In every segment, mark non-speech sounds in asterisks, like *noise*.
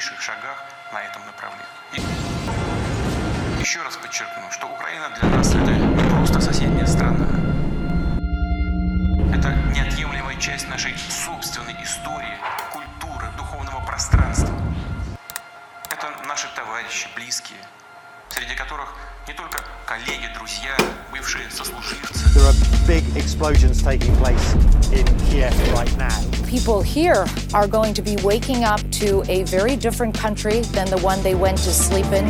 дальнейших шагах на этом направлении. И еще раз подчеркну, что Украина для нас это не просто соседняя страна. Это неотъемлемая часть нашей собственной истории, культуры, духовного пространства. Это наши товарищи, близкие, среди которых не только коллеги, друзья, бывшие сослуживцы. There are big explosions taking place in Kiev right now. People here are going to be waking up to a very different country than the one they went to sleep in.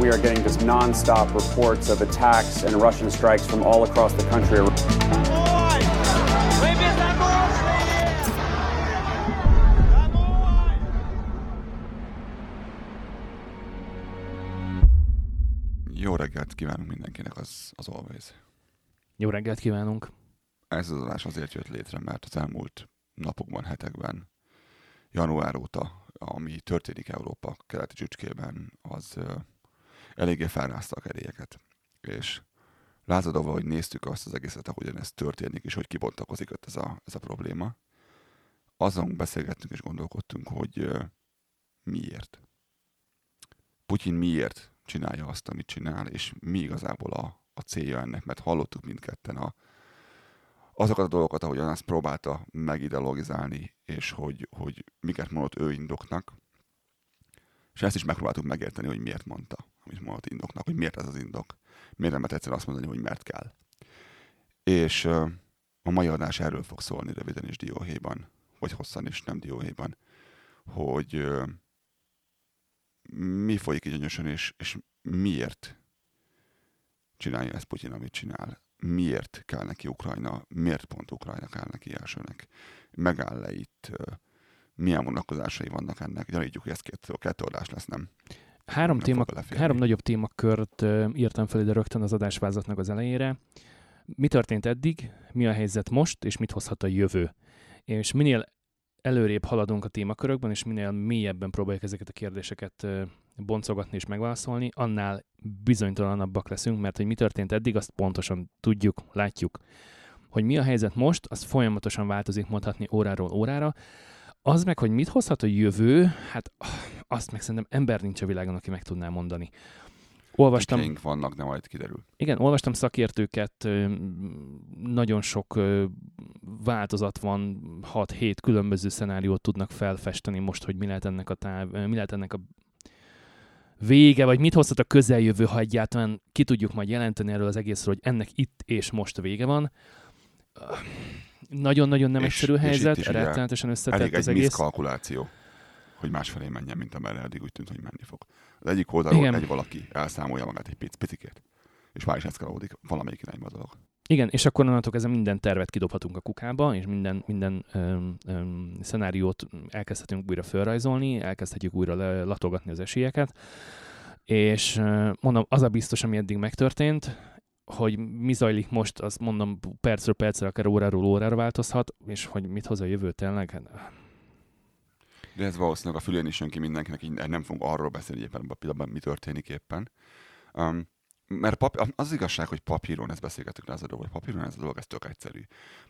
We are getting just nonstop reports of attacks and Russian strikes from all across the country. Kívánunk mindenkinek az, az Always. Jó reggelt kívánunk! Ez az adás azért jött létre, mert az elmúlt napokban, hetekben, január óta, ami történik Európa keleti csücskében, az ö, eléggé felrázta a kerélyeket. És lázadóval, hogy néztük azt az egészet, ahogyan ez történik, és hogy kibontakozik ott ez a, ez a probléma, azon beszélgettünk és gondolkodtunk, hogy miért. Putyin miért csinálja azt, amit csinál, és mi igazából a, a célja ennek, mert hallottuk mindketten a, azokat a dolgokat, ahogyan azt próbálta megideologizálni, és hogy, hogy miket mondott ő indoknak, és ezt is megpróbáltuk megérteni, hogy miért mondta, amit mondott indoknak, hogy miért ez az indok. Miért nem lehet egyszerűen azt mondani, hogy mert kell. És a mai adás erről fog szólni röviden és dióhéjban, vagy hosszan is, nem dióhéjban, hogy mi folyik így anyosan, és, és miért csinálja ezt Putyin, amit csinál. Miért kell neki Ukrajna, miért pont Ukrajna kell neki elsőnek. Megáll-e itt, milyen vonatkozásai vannak ennek. Gyanítjuk, hogy ez két, két oldás lesz, nem? Három, Nem téma, három nagyobb témakört írtam fel ide rögtön az adásvázatnak az elejére. Mi történt eddig, mi a helyzet most, és mit hozhat a jövő. És minél előrébb haladunk a témakörökben, és minél mélyebben próbáljuk ezeket a kérdéseket boncogatni és megválaszolni, annál bizonytalanabbak leszünk, mert hogy mi történt eddig, azt pontosan tudjuk, látjuk. Hogy mi a helyzet most, az folyamatosan változik mondhatni óráról órára. Az meg, hogy mit hozhat a jövő, hát azt meg szerintem ember nincs a világon, aki meg tudná mondani. Olvastam, Kikeink vannak, de majd kiderül. igen, olvastam szakértőket, nagyon sok változat van, 6-7 különböző szenáriót tudnak felfesteni most, hogy mi lehet ennek a táv, mi lehet ennek a vége, vagy mit hozhat a közeljövő, ha egyáltalán ki tudjuk majd jelenteni erről az egészről, hogy ennek itt és most vége van. Nagyon-nagyon nem És- egyszerű és helyzet, rettenetesen összetett Elég az egy egész. miszkalkuláció, hogy másfelé menjen, mint amerre eddig úgy tűnt, hogy menni fog. Az egyik oldalról Igen. egy valaki elszámolja magát egy pic, picikét, és már is eszkalódik valamelyik irányba a dolog. Igen, és akkor onnantól kezdve minden tervet kidobhatunk a kukába, és minden, minden öm, öm, szenáriót elkezdhetünk újra felrajzolni, elkezdhetjük újra le- latolgatni az esélyeket, és ö, mondom, az a biztos, ami eddig megtörtént, hogy mi zajlik most, azt mondom, percről percre, akár óráról órára változhat, és hogy mit hoz a jövő tényleg, hát, De ez valószínűleg a fülén is jön ki mindenkinek, így nem fogunk arról beszélni éppen a pillanatban, mi történik éppen. Um, mert pap, az az igazság, hogy papíron, ezt beszélgettük le az a dolog, hogy papíron ez a dolog, ez tök egyszerű.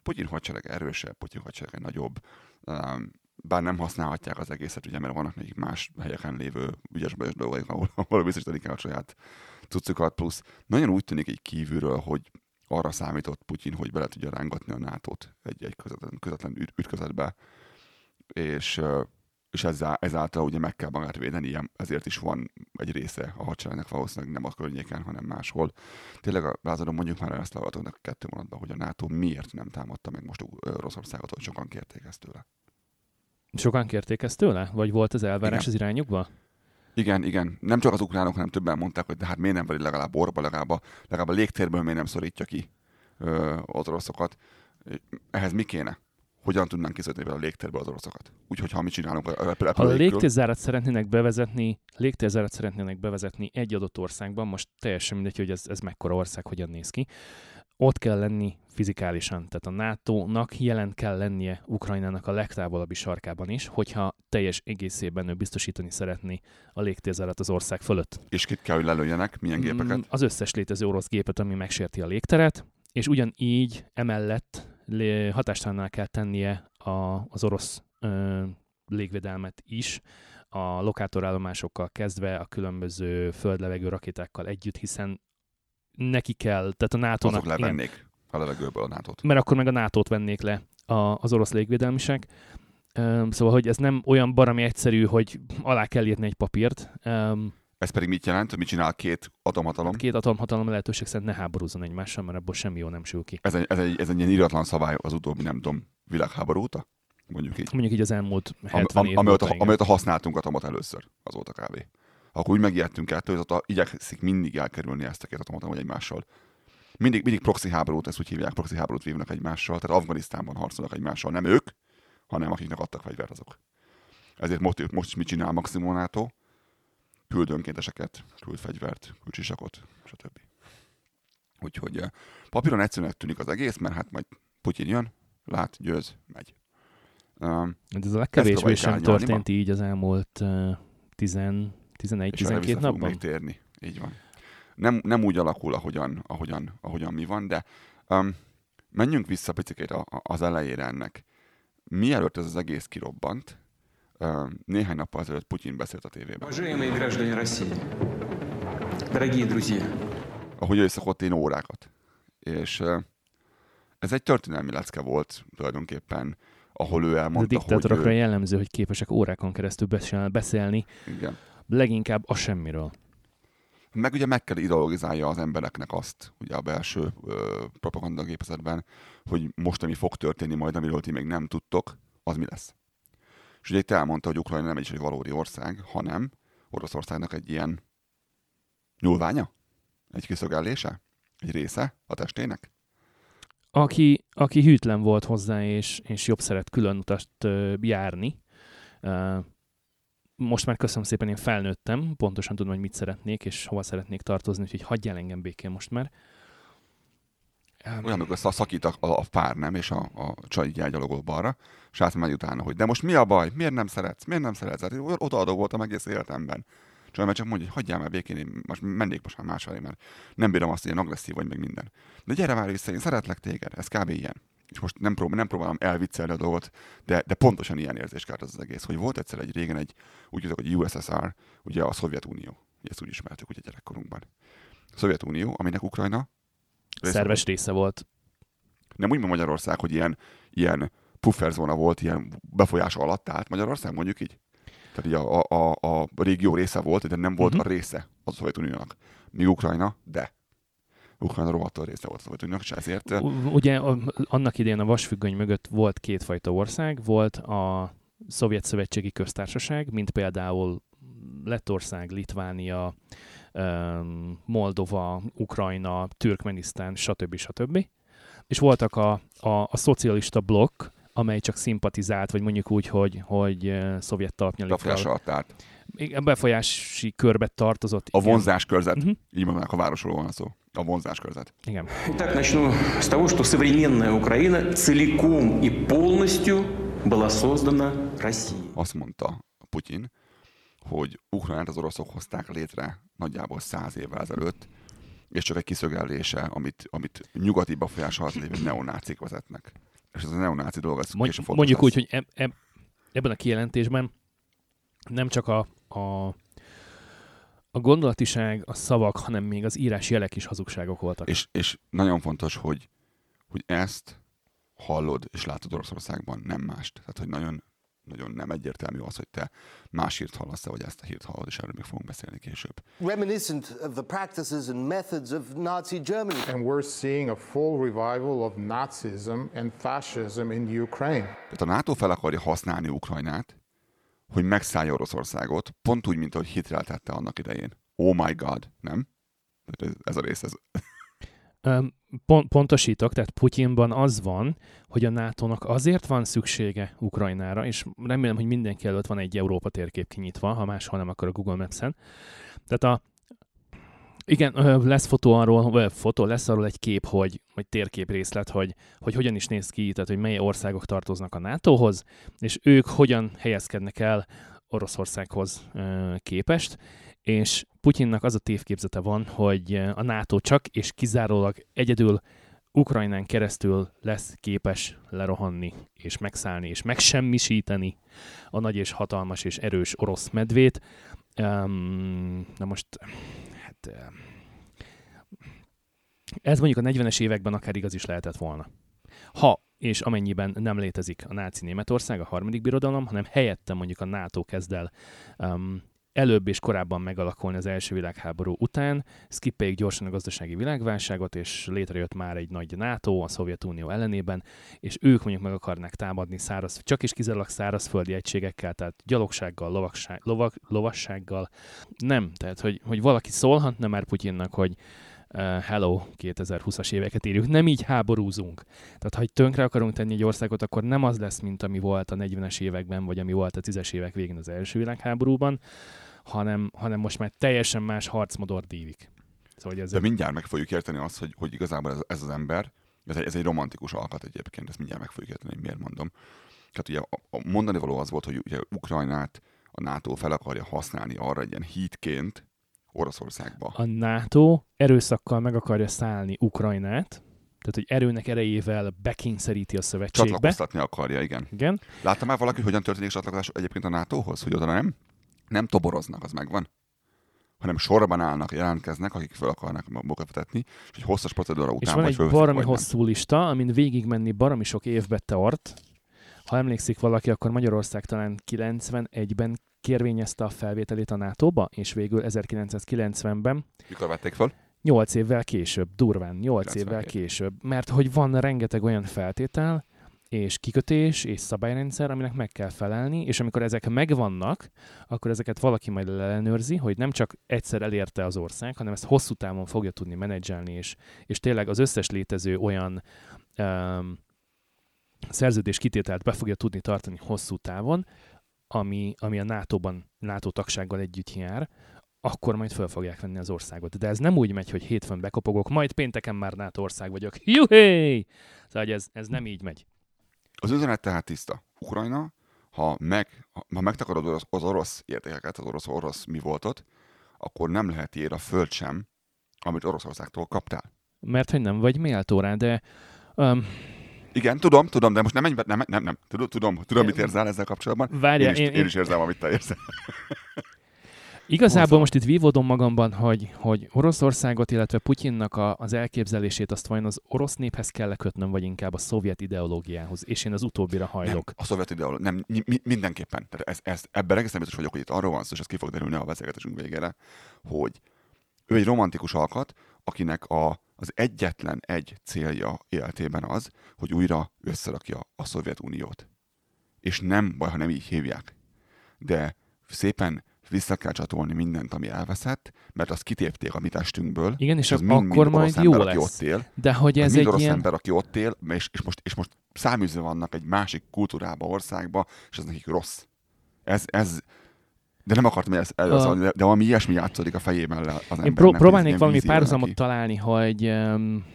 Putyin hadsereg erősebb, Putyin hadsereg nagyobb, um, bár nem használhatják az egészet, ugye, mert vannak még más helyeken lévő ügyes bajos dolgok, ahol, *laughs* ahol biztosítani kell a saját cuccukat, plusz nagyon úgy tűnik így kívülről, hogy arra számított Putyin, hogy bele tudja rángatni a NATO-t egy, egy közvetlen, közvetlen üt- ütközetbe, és, és ezzel, ezáltal ugye meg kell magát védeni, ilyen, ezért is van egy része a hadseregnek valószínűleg nem a környéken, hanem máshol. Tényleg a lázadon mondjuk már ezt a kettő mondatban, hogy a NATO miért nem támadta meg most Oroszországot, hogy sokan kérték ezt tőle. sokan kérték ezt tőle? Vagy volt az elvárás Igen. az irányukba? Igen, igen. Nem csak az ukránok, hanem többen mondták, hogy de hát miért nem vagy legalább orba, legalább a, legalább a légtérből miért nem szorítja ki ö, az oroszokat. Ehhez mi kéne? Hogyan tudnánk kiszorítani vele a légtérből az oroszokat? Úgyhogy ha mi csinálunk a Ha a légtérzárat szeretnének bevezetni, légtérzárat szeretnének bevezetni egy adott országban, most teljesen mindegy, hogy ez, ez mekkora ország, hogyan néz ki, ott kell lenni fizikálisan. Tehát a NATO-nak jelen kell lennie Ukrajnának a legtávolabbi sarkában is, hogyha teljes egészében ő biztosítani szeretné a légtérzárat az ország fölött. és kit kell, hogy lelőjenek, milyen Mm, gépeket. Az összes létező orosz gépet, ami megsérti a légteret, és ugyanígy emellett hatástalanná kell tennie a, az orosz ö, légvédelmet is, a lokátorállomásokkal kezdve a különböző földlevegő rakétákkal együtt, hiszen neki kell, tehát a nato Azok levennék a levegőből a nato Mert akkor meg a nato vennék le a, az orosz légvédelmisek. Um, szóval, hogy ez nem olyan barami egyszerű, hogy alá kell írni egy papírt. Um, Ez pedig mit jelent? Mit csinál két atomhatalom? két atomhatalom lehetőség szerint ne háborúzzon egymással, mert abból semmi jó nem sül ki. Ez egy, ez, egy, ez egy ilyen iratlan szabály az utóbbi, nem tudom, világháború óta? Mondjuk így. Mondjuk így az elmúlt 70 Am, év am, amióta, óta, amióta használtunk atomot először, azóta kb. Akkor úgy megijedtünk ettől, hogy azóta igyekszik mindig elkerülni ezt a két vagy egymással. Mindig, mindig proxy háborút, ezt úgy hívják, proxy háborút vívnak egymással, tehát Afganisztánban harcolnak egymással, nem ők, hanem akiknek adtak fegyvert azok. Ezért most, most is mit csinál Maximum NATO? Küld önkénteseket, küld fegyvert, küld sisakot, stb. Úgyhogy eh, papíron egyszerűen tűnik az egész, mert hát majd Putyin jön, lát, győz, megy. Um, De ez a legkevésbé sem árnyalni történt így az elmúlt uh, 10, 11, és erre 12 vissza fogunk napban. még térni. Így van. Nem, nem úgy alakul, ahogyan, ahogyan, ahogyan mi van, de um, menjünk vissza picit az elejére ennek. Mielőtt ez az egész kirobbant, néhány nappal ezelőtt Putyin beszélt a tévében. Уважаемые граждане России, дорогие друзья, ahogy ő szokott én órákat. És uh, ez egy történelmi lecke volt tulajdonképpen, ahol ő Ez a elmondta, hogy diktátorokra ő, jellemző, hogy képesek órákon keresztül beszél- beszélni, igen, leginkább a semmiről. Meg ugye meg kell ideologizálja az embereknek azt, ugye a belső ö, propagandagépezetben, hogy most, ami fog történni majd, amiről ti még nem tudtok, az mi lesz. És ugye itt elmondta, hogy Ukrajna nem is egy valódi ország, hanem Oroszországnak egy ilyen nyúlványa, egy kiszögellése, egy része a testének. Aki, aki hűtlen volt hozzá, és, és jobb szeret külön utat ö, járni, most már köszönöm szépen, én felnőttem, pontosan tudom, hogy mit szeretnék, és hova szeretnék tartozni, úgyhogy hagyjál engem békén most már. Öm, Olyan, amikor szak- szakít a, a pár nem, és a, a csaj így elgyalogol balra, és átmegy utána, hogy de most mi a baj? Miért nem szeretsz? Miért nem szeretsz? Hát odaadó voltam egész életemben. Csaj meg csak mondja, hogy hagyjál már békén, én most mennék most már másfelé, mert nem bírom azt, hogy ilyen agresszív vagy meg minden. De gyere már vissza, én szeretlek téged, ez kb. ilyen. És most nem, prób- nem próbálom elviccelni a dolgot, de, de pontosan ilyen érzés kelt az, az egész, hogy volt egyszer egy régen egy, úgy hívják, hogy USSR, ugye a Szovjetunió, ezt úgy ismertük ugye gyerekkorunkban. A Szovjetunió, aminek Ukrajna része szerves része volt. nem úgy, mint Magyarország, hogy ilyen, ilyen pufferzóna volt, ilyen befolyás alatt állt Magyarország, mondjuk így. Tehát így a, a, a, a régió része volt, de nem volt Mhm. a része a Szovjetuniónak. Míg Ukrajna, de. Ukrajna rohadtul része volt a Szovjetuniónak, és ezért Ugye a, annak idején a vasfüggöny mögött volt kétfajta ország, volt a Szovjet Szövetségi Köztársaság, mint például Lettország, Litvánia, Moldova, Ukrajna, Türkmenisztán, stb. stb. És voltak a, a, a szocialista blokk, amely csak szimpatizált, vagy mondjuk úgy, hogy, hogy ö, szovjet talpnyalik befolyás fel. alatt állt. Igen, befolyási körbe tartozott. A igen. vonzáskörzet, Mhm. így mondanak, a városról van szó. A vonzáskörzet. Igen. Итак, начну с того, что современная Украина целиком и полностью была создана Россией. Azt mondta Putyin, hogy Ukrajnát az oroszok hozták létre nagyjából száz évvel ezelőtt, és csak egy kiszögellése, amit, amit nyugati befolyás alatt lévő neonácik vezetnek. És ez a neonáci dolog, ez Mond, később fontos mondjuk úgy, lesz. hogy eb, eb, ebben a kijelentésben nem csak a, a, a gondolatiság, a szavak, hanem még az írás jelek is hazugságok voltak. És, és nagyon fontos, hogy, hogy ezt hallod és látod Oroszországban, nem mást. Tehát, hogy nagyon, nagyon nem egyértelmű az, hogy te más hírt hallasz vagy ezt a hírt hallod, és erről még fogunk beszélni később. reminiscent of the practices and methods of Nazi Germany. And we're seeing a full revival of Nazism and fascism in Ukraine. Tehát a NATO fel akarja használni Ukrajnát, hogy megszállja Oroszországot, pont úgy, mint ahogy Hitler tette annak idején. Oh my god, nem? Ez, a rész, ez, Pont, pontosítok, tehát Putyinban az van, hogy a NATO-nak azért van szüksége Ukrajnára, és remélem, hogy mindenki előtt van egy Európa térkép kinyitva, ha máshol nem, akkor a Google Maps-en. Tehát a igen, lesz fotó arról, vagy fotó, lesz arról egy kép, hogy, hogy térkép részlet, hogy, hogy hogyan is néz ki, tehát hogy mely országok tartoznak a NATO-hoz, és ők hogyan helyezkednek el Oroszországhoz képest, és Putyinnak az a tévképzete van, hogy a NATO csak és kizárólag egyedül Ukrajnán keresztül lesz képes lerohanni, és megszállni, és megsemmisíteni a nagy és hatalmas és erős orosz medvét. Um, na most, hát um, ez mondjuk a 40-es években akár igaz is lehetett volna. Ha és amennyiben nem létezik a náci Németország, a harmadik birodalom, hanem helyette mondjuk a NATO kezd el um, előbb és korábban megalakulni az első világháború után, skippeljük gyorsan a gazdasági világválságot, és létrejött már egy nagy NATO a Szovjetunió ellenében, és ők mondjuk meg akarnák támadni száraz, csak is kizárólag szárazföldi egységekkel, tehát gyalogsággal, lovagság, lovag, lovassággal. Nem, tehát hogy, hogy valaki szólhatna már Putyinnak, hogy uh, hello, 2020-as éveket írjuk, nem így háborúzunk. Tehát, ha tönkre akarunk tenni egy országot, akkor nem az lesz, mint ami volt a 40-es években, vagy ami volt a 10-es évek végén az első világháborúban, hanem, hanem most már teljesen más harcmodor dívik. Szóval, hogy ez De mindjárt meg fogjuk érteni azt, hogy, hogy igazából ez, ez az ember, ez egy, ez egy romantikus alkat egyébként, ezt mindjárt meg fogjuk érteni, hogy miért mondom. Tehát ugye a, a mondani való az volt, hogy ugye Ukrajnát a NATO fel akarja használni arra egy ilyen hítként, Oroszországba. A NATO erőszakkal meg akarja szállni Ukrajnát, tehát hogy erőnek erejével bekényszeríti a szövetségbe. Csatlakoztatni akarja, igen. igen. Láttam már valaki, hogyan történik csatlakozás egyébként a NATO-hoz? Hogy oda nem, nem toboroznak, az megvan? hanem sorban állnak, jelentkeznek, akik fel akarnak magukat vetetni, és egy hosszas procedúra után És van egy baromi hosszú nem. lista, amin végigmenni baromi sok évbe tart. Ha emlékszik valaki, akkor Magyarország talán 91-ben kérvényezte a felvételét a NATO-ba, és végül 1990-ben... Mikor vették fel? 8 évvel később, durván 8 évvel később. Mert hogy van rengeteg olyan feltétel, és kikötés, és szabályrendszer, aminek meg kell felelni, és amikor ezek megvannak, akkor ezeket valaki majd ellenőrzi, hogy nem csak egyszer elérte az ország, hanem ezt hosszú távon fogja tudni menedzselni, és, és tényleg az összes létező olyan um, szerződés kitételt be fogja tudni tartani hosszú távon, ami, ami a NATO-ban, NATO tagsággal együtt jár, akkor majd föl fogják venni az országot. De ez nem úgy megy, hogy hétfőn bekopogok, majd pénteken már NATO ország vagyok. Juhé! Szóval ez, ez nem így megy. Az üzenet tehát tiszta. Ukrajna, ha, meg, ha megtakarod az orosz értékeket, az orosz-orosz mi voltot, akkor nem lehet ér a föld sem, amit Oroszországtól kaptál. Mert hogy nem vagy méltó rá, de um, igen, tudom, tudom, de most nem menj be, nem, nem, nem, tudom, tudom, tudom mit érzel ezzel kapcsolatban. Várja, én, is, én, én, is érzem, amit te érzel. Igazából most itt vívódom magamban, hogy, hogy Oroszországot, illetve Putyinnak a, az elképzelését azt vajon az orosz néphez kell kötnöm, vagy inkább a szovjet ideológiához, és én az utóbbira hajlok. Nem, a szovjet ideológia, nem, mi, mindenképpen. Tehát ez, ez, ebben egészen biztos vagyok, hogy itt arról van szó, és ez ki fog derülni a beszélgetésünk végére, hogy ő egy romantikus alkat, akinek a, az egyetlen egy célja életében az, hogy újra összerakja a Szovjetuniót. És nem baj, ha nem így hívják. De szépen vissza kell csatolni mindent, ami elveszett, mert azt kitépték a mi testünkből. Igen, és, és az akkor mind majd jó ember, lesz. Aki ott él, De hogy ez egy orosz ilyen... ember, aki ott él, és, és, most, és most száműzve vannak egy másik kultúrába, országba, és ez nekik rossz. Ez, ez, de nem akartam ezt előszólni, de valami ilyesmi játszódik a fejében az embernek. Én pró- próbálnék valami párhuzamot találni, hogy um,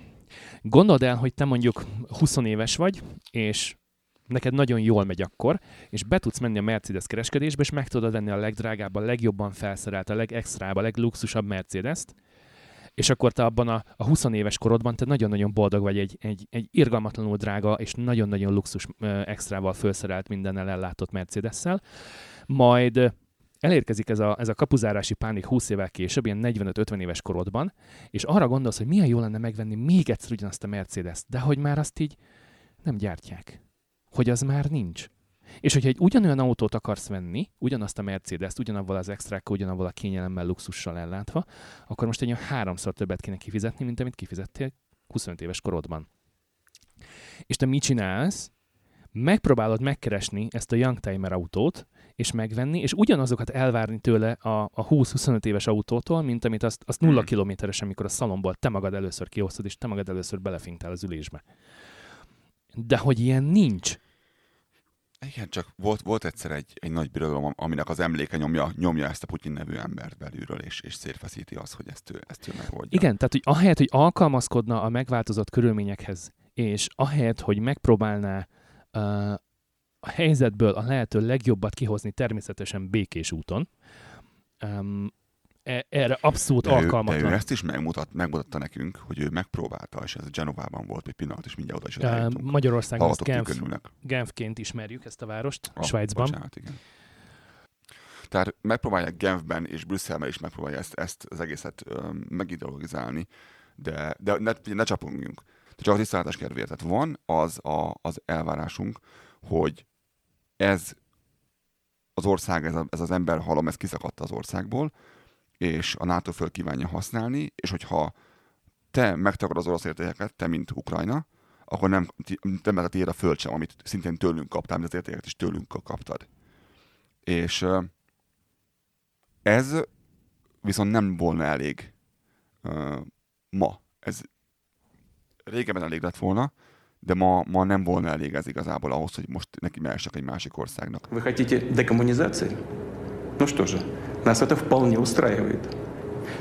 gondold el, hogy te mondjuk 20 éves vagy, és neked nagyon jól megy akkor, és be tudsz menni a Mercedes kereskedésbe, és meg tudod venni a legdrágább, a legjobban felszerelt, a legextrább, a legluxusabb Mercedes-t, és akkor te abban a, a 20 éves korodban te nagyon-nagyon boldog vagy egy, egy, egy irgalmatlanul drága és nagyon-nagyon luxus extrával felszerelt mindennel ellátott Mercedes-szel, majd elérkezik ez a, ez a kapuzárási pánik 20 évvel később, ilyen 45-50 éves korodban, és arra gondolsz, hogy milyen jó lenne megvenni még egyszer ugyanazt a Mercedes, de hogy már azt így nem gyártják. Hogy az már nincs. És hogyha egy ugyanolyan autót akarsz venni, ugyanazt a Mercedes-t, ugyanavval az extrákkal, ugyanavval a kényelemmel, luxussal ellátva, akkor most egy olyan háromszor többet kéne kifizetni, mint amit kifizettél 25 éves korodban. És te mit csinálsz? Megpróbálod megkeresni ezt a Youngtimer autót, és megvenni, és ugyanazokat elvárni tőle a, a 20-25 éves autótól, mint amit azt, azt nulla hmm. kilométeres, amikor a szalomból te magad először kiosztod, és te magad először belefintál az ülésbe. De hogy ilyen nincs. Igen, csak volt, volt egyszer egy, egy nagy birodalom, aminek az emléke nyomja, nyomja ezt a Putyin nevű embert belülről, és, és szétfeszíti azt, hogy ezt ő, ezt ő megoldja. Igen, tehát hogy ahelyett, hogy alkalmazkodna a megváltozott körülményekhez, és ahelyett, hogy megpróbálná uh, a helyzetből a lehető legjobbat kihozni természetesen békés úton, um, erre abszolút De ő, de alkalmatlan. ő ezt is megmutat, megmutatta nekünk, hogy ő megpróbálta, és ez Genovában volt egy pillanat, és mindjárt oda is eljutunk. Magyarországon ezt Genf. Genfként ismerjük ezt a várost, Ah, Svájcban. Bocsánat, igen. Tehát megpróbálják Genfben és Brüsszelben is megpróbálja ezt, ezt az egészet ö, megideologizálni, de, de ne, ne csapongjunk. Csak a tiszteletes kedvéért. Tehát van az a, az elvárásunk, hogy ez az ország, ez, a, ez az ember halom, ez kiszakadta az országból, és a NATO föl kívánja használni, és hogyha te megtagad az orosz értékeket, te, mint Ukrajna, akkor nem, ti- nem lehet a tiéd a föld sem, amit szintén tőlünk kaptál, mint az értékeket is tőlünk kaptad. És ö, ez viszont nem volna elég ö, ma. Ez régebben elég lett volna, de ma, ma nem volna elég ez igazából ahhoz, hogy most neki mehessek egy másik országnak. Вы хотите декоммунизации? Ну что же, нас это вполне устраивает.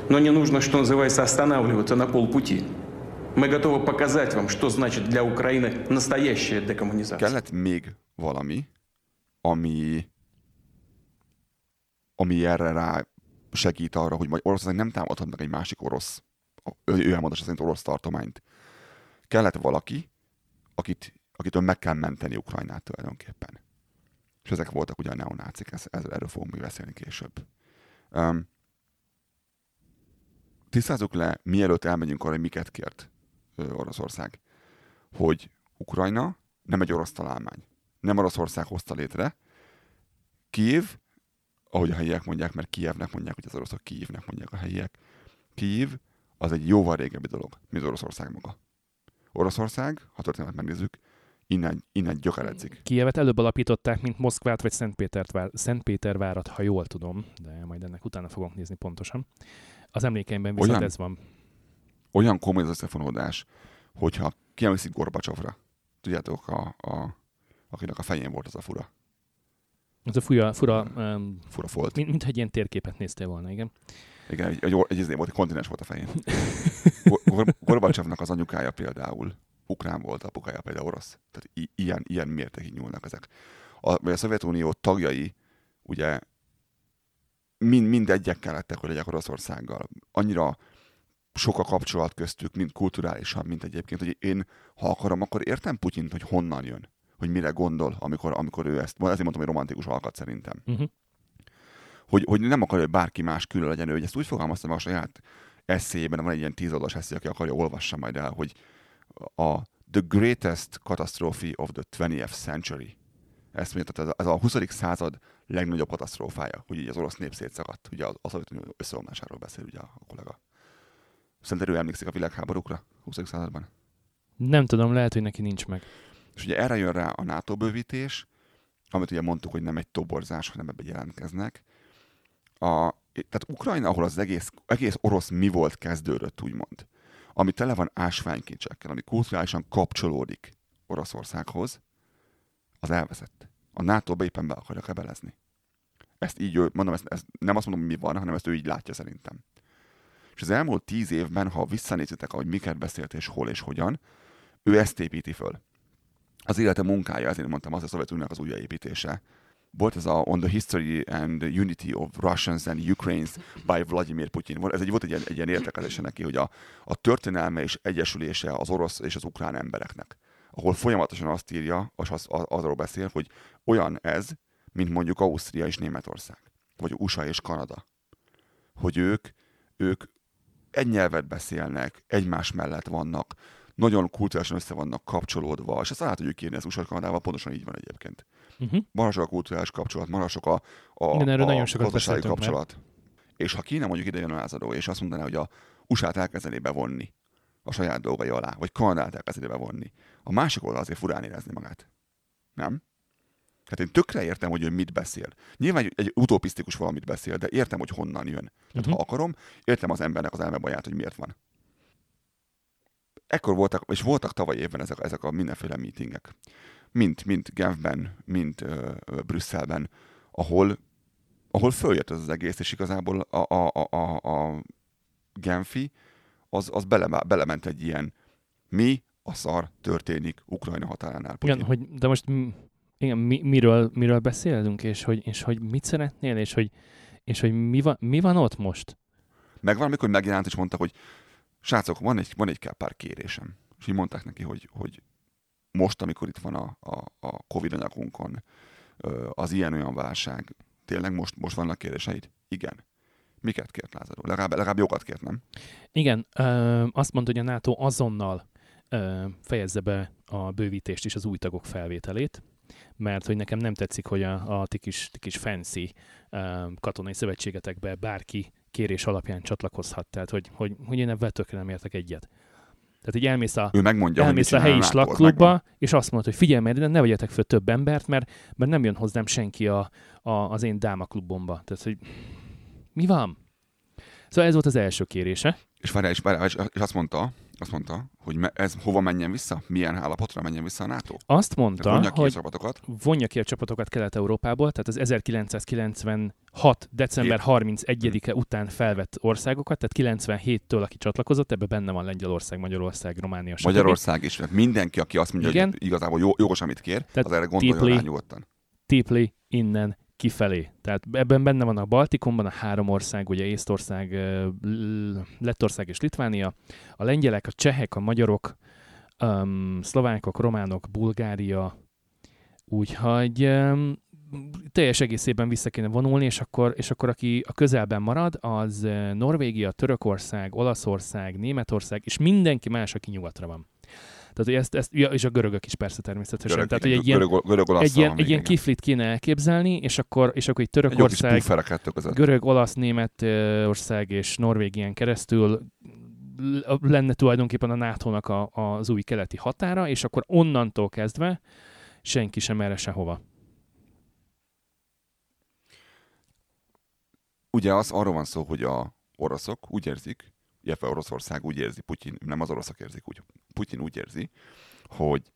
Но не нужно, что называется, останавливаться на полпути. Мы готовы показать вам, что значит для Украины настоящая декоммунизация. Kellett még valami, ami, ami erre rá segít arra, hogy majd Oroszország nem támadhat meg egy másik orosz, ő, ő elmondása szerint orosz tartományt. Kellett valaki, akit, akitől meg kell menteni Ukrajnát tulajdonképpen. És ezek voltak ugye a neonácik, ez, ez, erről fogunk még beszélni később. Um, tisztázzuk le, mielőtt elmegyünk arra, hogy miket kért ö, Oroszország, hogy Ukrajna nem egy orosz találmány. Nem Oroszország hozta létre. Kiev, ahogy a helyiek mondják, mert Kievnek mondják, hogy az oroszok Kievnek mondják a helyiek. Kiev az egy jóval régebbi dolog, mint Oroszország maga. Oroszország, ha történetet megnézzük, innen, innen gyökeredzik. Kievet előbb alapították, mint Moszkvát vagy Szentpétert vár, Szentpétervárat, ha jól tudom, de majd ennek utána fogok nézni pontosan. Az emlékeimben viszont Olyan? ez van. Olyan komoly az összefonódás, hogyha kiemészik Gorbacsovra. Tudjátok, a, a, akinek a fején volt az a fura, Ez a fura, fura um, fura folt. mint, mintha egy ilyen térképet néztél volna, igen. Igen, egy, egy, egy, egy, izé volt, egy kontinens volt a fején. Gor- Gor- Gorbacsovnak az anyukája például ukrán volt, apukája például orosz. Tehát i- ilyen, ilyen mértékig nyúlnak ezek. A, vagy a Szovjetunió tagjai ugye mind, mind egyekkel lettek, hogy legyek Oroszországgal. Annyira sok a kapcsolat köztük, mind kulturálisan, mint egyébként, hogy én, ha akarom, akkor értem Putyint, hogy honnan jön, hogy mire gondol, amikor, amikor ő ezt, ezért mondtam, hogy romantikus alkat szerintem Uh-huh. hogy, hogy nem akarja, hogy bárki más külön legyen ő, hogy ezt úgy fogalmazta meg a saját eszéjében, van egy ilyen tíz oldalas eszé, aki akarja, olvassa majd el, hogy a The Greatest Catastrophe of the 20th Century. Ezt mondja, tehát ez a, ez a 20. század legnagyobb katasztrófája, hogy így az orosz nép szétszakadt. Ugye az, az Szovjetunió összeomlásáról beszél ugye a, kollega. Szerintem ő emlékszik a világháborúkra 20. században. Nem tudom, lehet, hogy neki nincs meg. És ugye erre jön rá a NATO bővítés, amit ugye mondtuk, hogy nem egy toborzás, hanem ebbe jelentkeznek. A, tehát Ukrajna, ahol az egész, egész orosz mi volt kezdődött, úgymond, ami tele van ásványkincsekkel, ami kulturálisan kapcsolódik Oroszországhoz, az elveszett. A NATO-ba éppen be akarja kebelezni. Ezt így, mondom, ezt, ezt nem azt mondom, hogy mi van, hanem ezt ő így látja szerintem. És az elmúlt tíz évben, ha visszanézitek, ahogy miket beszélt és hol és hogyan, ő ezt építi föl az élete munkája, ezért mondtam azt, a Szovjetuniónak az újjáépítése. Volt ez a On the History and Unity of Russians and Ukrainians by Vladimir Putin. Ez egy, volt egy ilyen, egy ilyen értekezése neki, hogy a, a történelme és egyesülése az orosz és az ukrán embereknek. Ahol folyamatosan azt írja, és az, az, arról beszél, hogy olyan ez, mint mondjuk Ausztria és Németország, vagy USA és Kanada. Hogy ők, ők egy nyelvet beszélnek, egymás mellett vannak, nagyon kulturálisan össze vannak kapcsolódva, és ezt át tudjuk írni, ez USA Kanadával pontosan így van egyébként. Uh-huh. Marha sok a kulturális kapcsolat, marha sok a, a, Igen, a nagyon sokat gazdasági beszéltünk már. kapcsolat. És ha Kína mondjuk ide jön a lázadó, és azt mondaná, hogy a USA-t elkezdené bevonni a saját dolgai alá, vagy Kanadát elkezdené bevonni, a másik oldal azért furán érezni magát. Nem? Hát én tökre értem, hogy ő mit beszél. Nyilván egy, egy utopisztikus valamit beszél, de értem, hogy honnan jön. Tehát Mhm. ha akarom, értem az embernek az elmebaját, hogy miért van. Ekkor voltak, és voltak tavaly évben ezek, ezek a mindenféle meetingek. Mint, mint Genfben, mint ö, Brüsszelben, ahol, ahol följött ez az egész, és igazából a, a, a, a, Genfi az, az bele, belement egy ilyen mi a szar történik Ukrajna határánál. Putyin. Igen, hogy, de most igen, mi, miről, miről beszélünk, és hogy, és hogy mit szeretnél, és hogy, és hogy mi, van, mi van ott most? Meg van, amikor megjelent, és mondta, hogy srácok, van egy, van egy pár kérésem. És így mondták neki, hogy, hogy most, amikor itt van a, a, a Covid anyagunkon, az ilyen-olyan válság, tényleg most, most vannak kéréseid? Igen. Miket kért Lázaro? Legalább, legalább jogat kért, nem? Igen, ö, azt mondta, hogy a NATO azonnal ö, fejezze be a bővítést és az új tagok felvételét, mert hogy nekem nem tetszik, hogy a, a ti, kis, ti kis fancy ö, katonai szövetségetekbe bárki kérés alapján csatlakozhat. Tehát, hogy, hogy, hogy én ebben tökre nem értek egyet. Tehát így elmész a, Ő megmondja, elmész a helyi slagklubba, és azt mondod, hogy figyelj, mert ne vegyetek föl több embert, mert, mert nem jön hozzám senki a, a, az én dáma klubomba. Tehát, hogy mi van? Szóval ez volt az első kérése. És várjál, és, várjál, és azt mondta, azt mondta, hogy ez hova menjen vissza? Milyen állapotra menjen vissza a NATO? Azt Tehát mondta, vonja ki a hogy csapatokat. vonja ki a csapatokat Kelet-Európából, tehát az 1996. december 31-e után felvett országokat, tehát 97-től, aki csatlakozott, ebbe benne van Lengyelország, Magyarország, Románia, stb. Magyarország is, tehát mindenki, aki azt mondja, Igen. hogy igazából jó, jogos, amit kér, Tehát az erre gondoljon deeply- rá nyugodtan. Tipli innen kifelé. Tehát ebben benne van a Baltikumban a három ország, ugye Észtország, Lettország és Litvánia, a lengyelek, a csehek, a magyarok, um, szlovákok, románok, Bulgária, úgyhogy um, teljes egészében vissza kéne vonulni, és akkor, és akkor aki a közelben marad, az Norvégia, Törökország, Olaszország, Németország, és mindenki más, aki nyugatra van. Tehát, hogy ezt, ezt ja, és a görögök is persze természetesen. Görög, Tehát, hogy egy ilyen, görög, görög, egy ilyen, egy ilyen kiflit kéne elképzelni, és akkor, és akkor egy Törökország, görög, olasz, német ország és Norvégián keresztül lenne tulajdonképpen a NATO-nak a, az új keleti határa, és akkor onnantól kezdve senki sem erre sehova. Ugye az arról van szó, hogy a oroszok úgy érzik, illetve Oroszország úgy érzi, Putyin, nem az oroszok érzik úgy, Putyin úgy érzi, hogy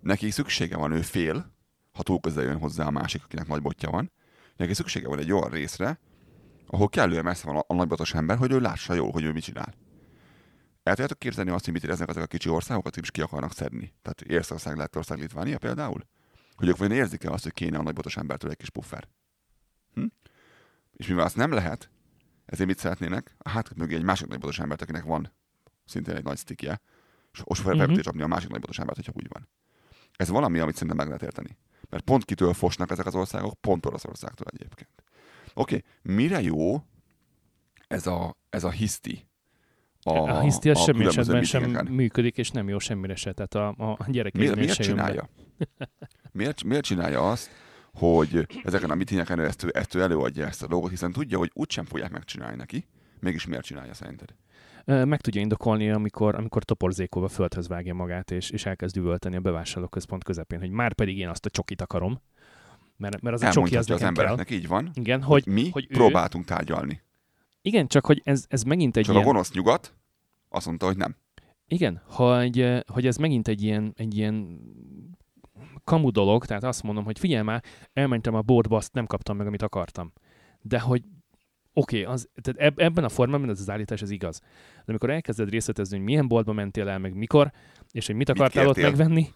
neki szüksége van, ő fél, ha túl közel jön hozzá a másik, akinek nagy botja van, neki szüksége van egy olyan részre, ahol kellően messze van a, a nagybotos ember, hogy ő lássa jól, hogy ő mit csinál. El tudjátok képzelni azt, hogy mit éreznek ezek a kicsi országok, is ki akarnak szedni? Tehát Észország, Lettország, Litvánia például? Hogy ők vajon érzik-e azt, hogy kéne a nagybotos embertől egy kis puffer? Hm? És mivel azt nem lehet, ezért mit szeretnének? A hátuk mögé egy másik nagybotos embert, akinek van szintén egy nagy stickje, és most fel, tudja csapni a másik nagybotos embert, hogyha úgy van. Ez valami, amit szerintem meg lehet érteni. Mert pont kitől fosnak ezek az országok, pont Oroszországtól egyébként. Oké, okay. mire jó ez a, ez a hiszti? A, a hiszti az semmi különböző esetben sem működik, és nem jó semmire se. Tehát a, a Miért, gyerekeknél miért be. csinálja? *laughs* Miért, miért csinálja azt, hogy ezeken a mitingeken ő ezt, ezt ő előadja ezt a dolgot, hiszen tudja, hogy úgysem fogják megcsinálni neki. Mégis miért csinálja szerinted? Meg tudja indokolni, amikor, amikor toporzékolva földhöz vágja magát, és, és elkezd üvölteni a bevásárlóközpont közepén, hogy már pedig én azt a csokit akarom. Mert, mert az a csoki az az nekem kell. embereknek, így van, Igen, hogy, hogy, mi hogy ő- próbáltunk tárgyalni. Igen, csak hogy ez, ez megint egy Csak ilyen... a gonosz nyugat azt mondta, hogy nem. Igen, hogy, hogy ez megint egy ilyen, egy ilyen kamu dolog, tehát azt mondom, hogy figyelj már, elmentem a boltba, azt nem kaptam meg, amit akartam. De hogy oké, okay, az, tehát eb, ebben a formában ez az állítás ez igaz. De amikor elkezded részletezni, hogy milyen boltba mentél el, meg mikor, és hogy mit akartál ott kértél? megvenni,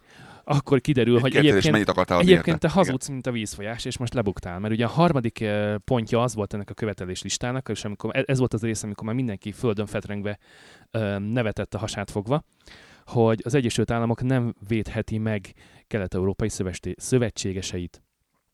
akkor kiderül, Mit hogy kértél, egyébként, egyébként te hazudsz, mint a vízfolyás, és most lebuktál. Mert ugye a harmadik eh, pontja az volt ennek a követelés listának, és amikor, e- ez volt az rész, amikor már mindenki földön fetrengve ö, nevetett a hasát fogva, hogy az Egyesült Államok nem védheti meg kelet-európai szövetségeseit.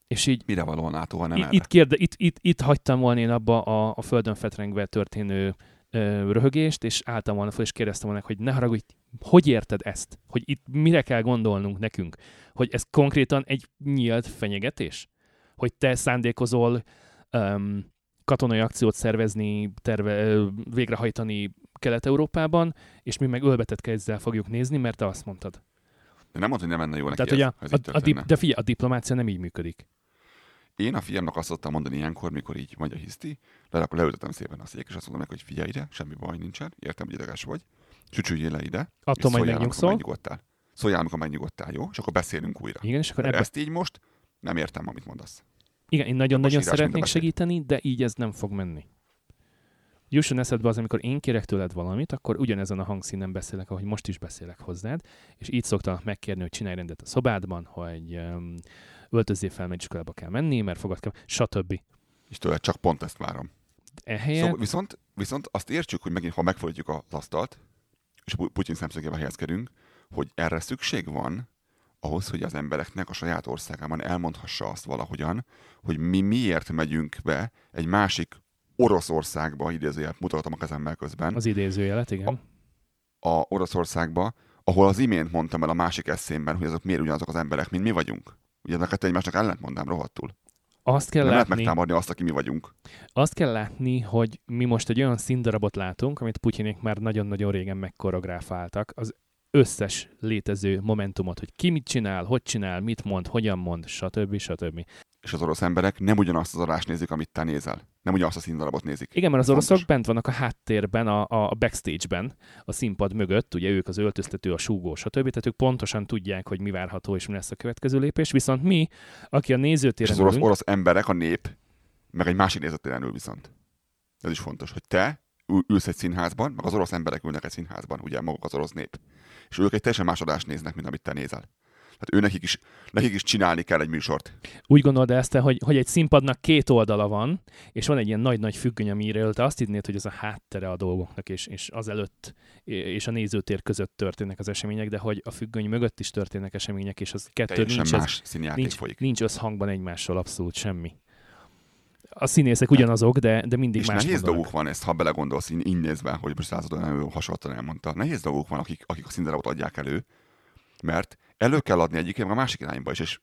És így Mire való a NATO, ha nem itt, erre? kérde, itt, itt, itt hagytam volna én abba a, a földön fetrengve történő ö, röhögést, és álltam volna fel, és kérdeztem volna, hogy ne haragudj, hogy érted ezt? Hogy itt mire kell gondolnunk nekünk? Hogy ez konkrétan egy nyílt fenyegetés? Hogy te szándékozol um, katonai akciót szervezni, terve, végrehajtani Kelet-Európában, és mi meg ölbetett kézzel fogjuk nézni, mert te azt mondtad. De nem mondta, hogy nem lenne jó neki Tehát, hogy a, ez, ez a, a, dip, de figyelj, a diplomácia nem így működik. Én a fiamnak azt szoktam mondani ilyenkor, mikor így vagy a hiszti, de akkor leültetem szépen a szék, és azt mondom neki, hogy figyelj ide, semmi baj nincsen, értem, hogy ideges vagy, csücsüljél le ide, Attól és majd megnyugszol. Szóljál, amikor megnyugodtál, jó? És akkor beszélünk újra. Igen, és akkor ebbe, ezt így most nem értem, amit mondasz. Igen, én nagyon-nagyon írás, szeretnék segíteni, de így ez nem fog menni. Jusson eszedbe az, amikor én kérek tőled valamit, akkor ugyanezen a hangszínen beszélek, ahogy most is beszélek hozzád, és így szoktalak megkérni, hogy csinálj rendet a szobádban, hogy um, öltözzél fel, mert iskolába kell menni, mert fogad kell, stb. És tőled csak pont ezt várom. Ehelyett... Szóval viszont, viszont azt értsük, hogy megint, ha megfordítjuk az asztalt, és Putyin szemszögébe helyezkedünk, hogy erre szükség van ahhoz, hogy az embereknek a saját országában elmondhassa azt valahogyan, hogy mi miért megyünk be egy másik Oroszországba, idézőjelet mutattam a kezemmel közben. Az idézőjelet, igen. A, a Oroszországba, ahol az imént mondtam el a másik eszémben, hogy azok miért ugyanazok az emberek, mint mi vagyunk. Ugye ezeket egymásnak ellentmondám rohadtul. Azt kell Nem lehet látni, megtámadni azt, aki mi vagyunk. azt kell látni, hogy mi most egy olyan színdarabot látunk, amit Putyinék már nagyon-nagyon régen megkoreográfáltak. Az összes létező momentumot, hogy ki mit csinál, hogy csinál, mit mond, hogyan mond, stb. stb. És az orosz emberek nem ugyanazt az adást nézik, amit te nézel. Nem ugyanazt a színdarabot nézik. Igen, mert az Fontos. oroszok bent vannak a háttérben, a, a backstage-ben, a színpad mögött, ugye ők az öltöztető, a súgó, stb. Tehát ők pontosan tudják, hogy mi várható és mi lesz a következő lépés, viszont mi, aki a És nézőtéren az orosz, ülünk, orosz emberek, a nép, meg egy másik nézőtéren ül viszont. Ez is fontos, hogy te ül- ülsz egy színházban, meg az orosz emberek ülnek egy színházban, ugye maguk az orosz nép. És ők egy teljesen más adást néznek, mint amit te nézel. Tehát ő nekik is, nekik is csinálni kell egy műsort. úgy gondolod ezt, hogy, hogy egy színpadnak két oldala van, és van egy ilyen nagy-nagy függöny, amiről te azt hinnéd, hogy ez a háttere a dolgoknak, és, és az előtt és a nézőtér között történnek az események, de hogy a függöny mögött is történnek események, és az kettő Teljesen nincs, más ez, nincs, folyik. nincs összhangban egymással abszolút semmi. A színészek ugyanazok, de, de mindig És más nehéz mondanak. dolguk van ezt, ha belegondolsz így, így nézve, hogy most századon hasonlóan elmondta. Nehéz dolguk van, akik, akik a színdarabot adják elő, mert elő kell adni egyik meg a másik irányba is, és,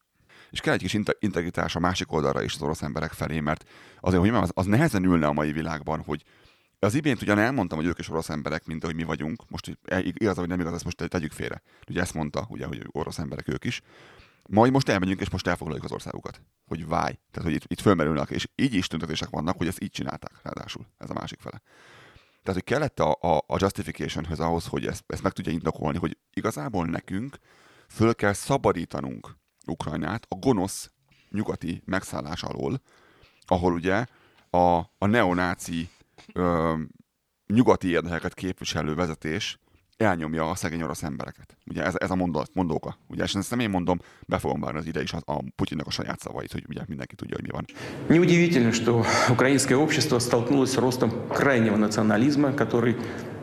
és kell egy kis inte- integritás a másik oldalra is az orosz emberek felé, mert azért, hogy az, az nehezen ülne a mai világban, hogy az imént ugyan elmondtam, hogy ők is orosz emberek, mint ahogy mi vagyunk, most hogy e- igaz, vagy nem igaz, ezt most tegyük félre. Ugye ezt mondta, ugye, hogy orosz emberek ők is. Majd most elmegyünk, és most elfoglaljuk az országukat. Hogy váj. Tehát, hogy itt, itt fölmerülnek, és így is tüntetések vannak, hogy ezt így csinálták, ráadásul. Ez a másik fele. Tehát, hogy kellett a, a, a justificationhöz ahhoz, hogy ezt, ezt meg tudja indokolni, hogy igazából nekünk föl kell szabadítanunk Ukrajnát a gonosz nyugati megszállás alól, ahol ugye a, a neonáci ö, nyugati érdekeket képviselő vezetés elnyomja a szegény orosz embereket. Ugye ez, ez a mondat, mondóka. Ugye, és ezt nem én mondom, be fogom várni az ide is a, a Putyinnak a saját szavait, hogy ugye mindenki tudja, hogy mi van. Неудивительно, что украинское общество столкнулось с ростом крайнего национализма, который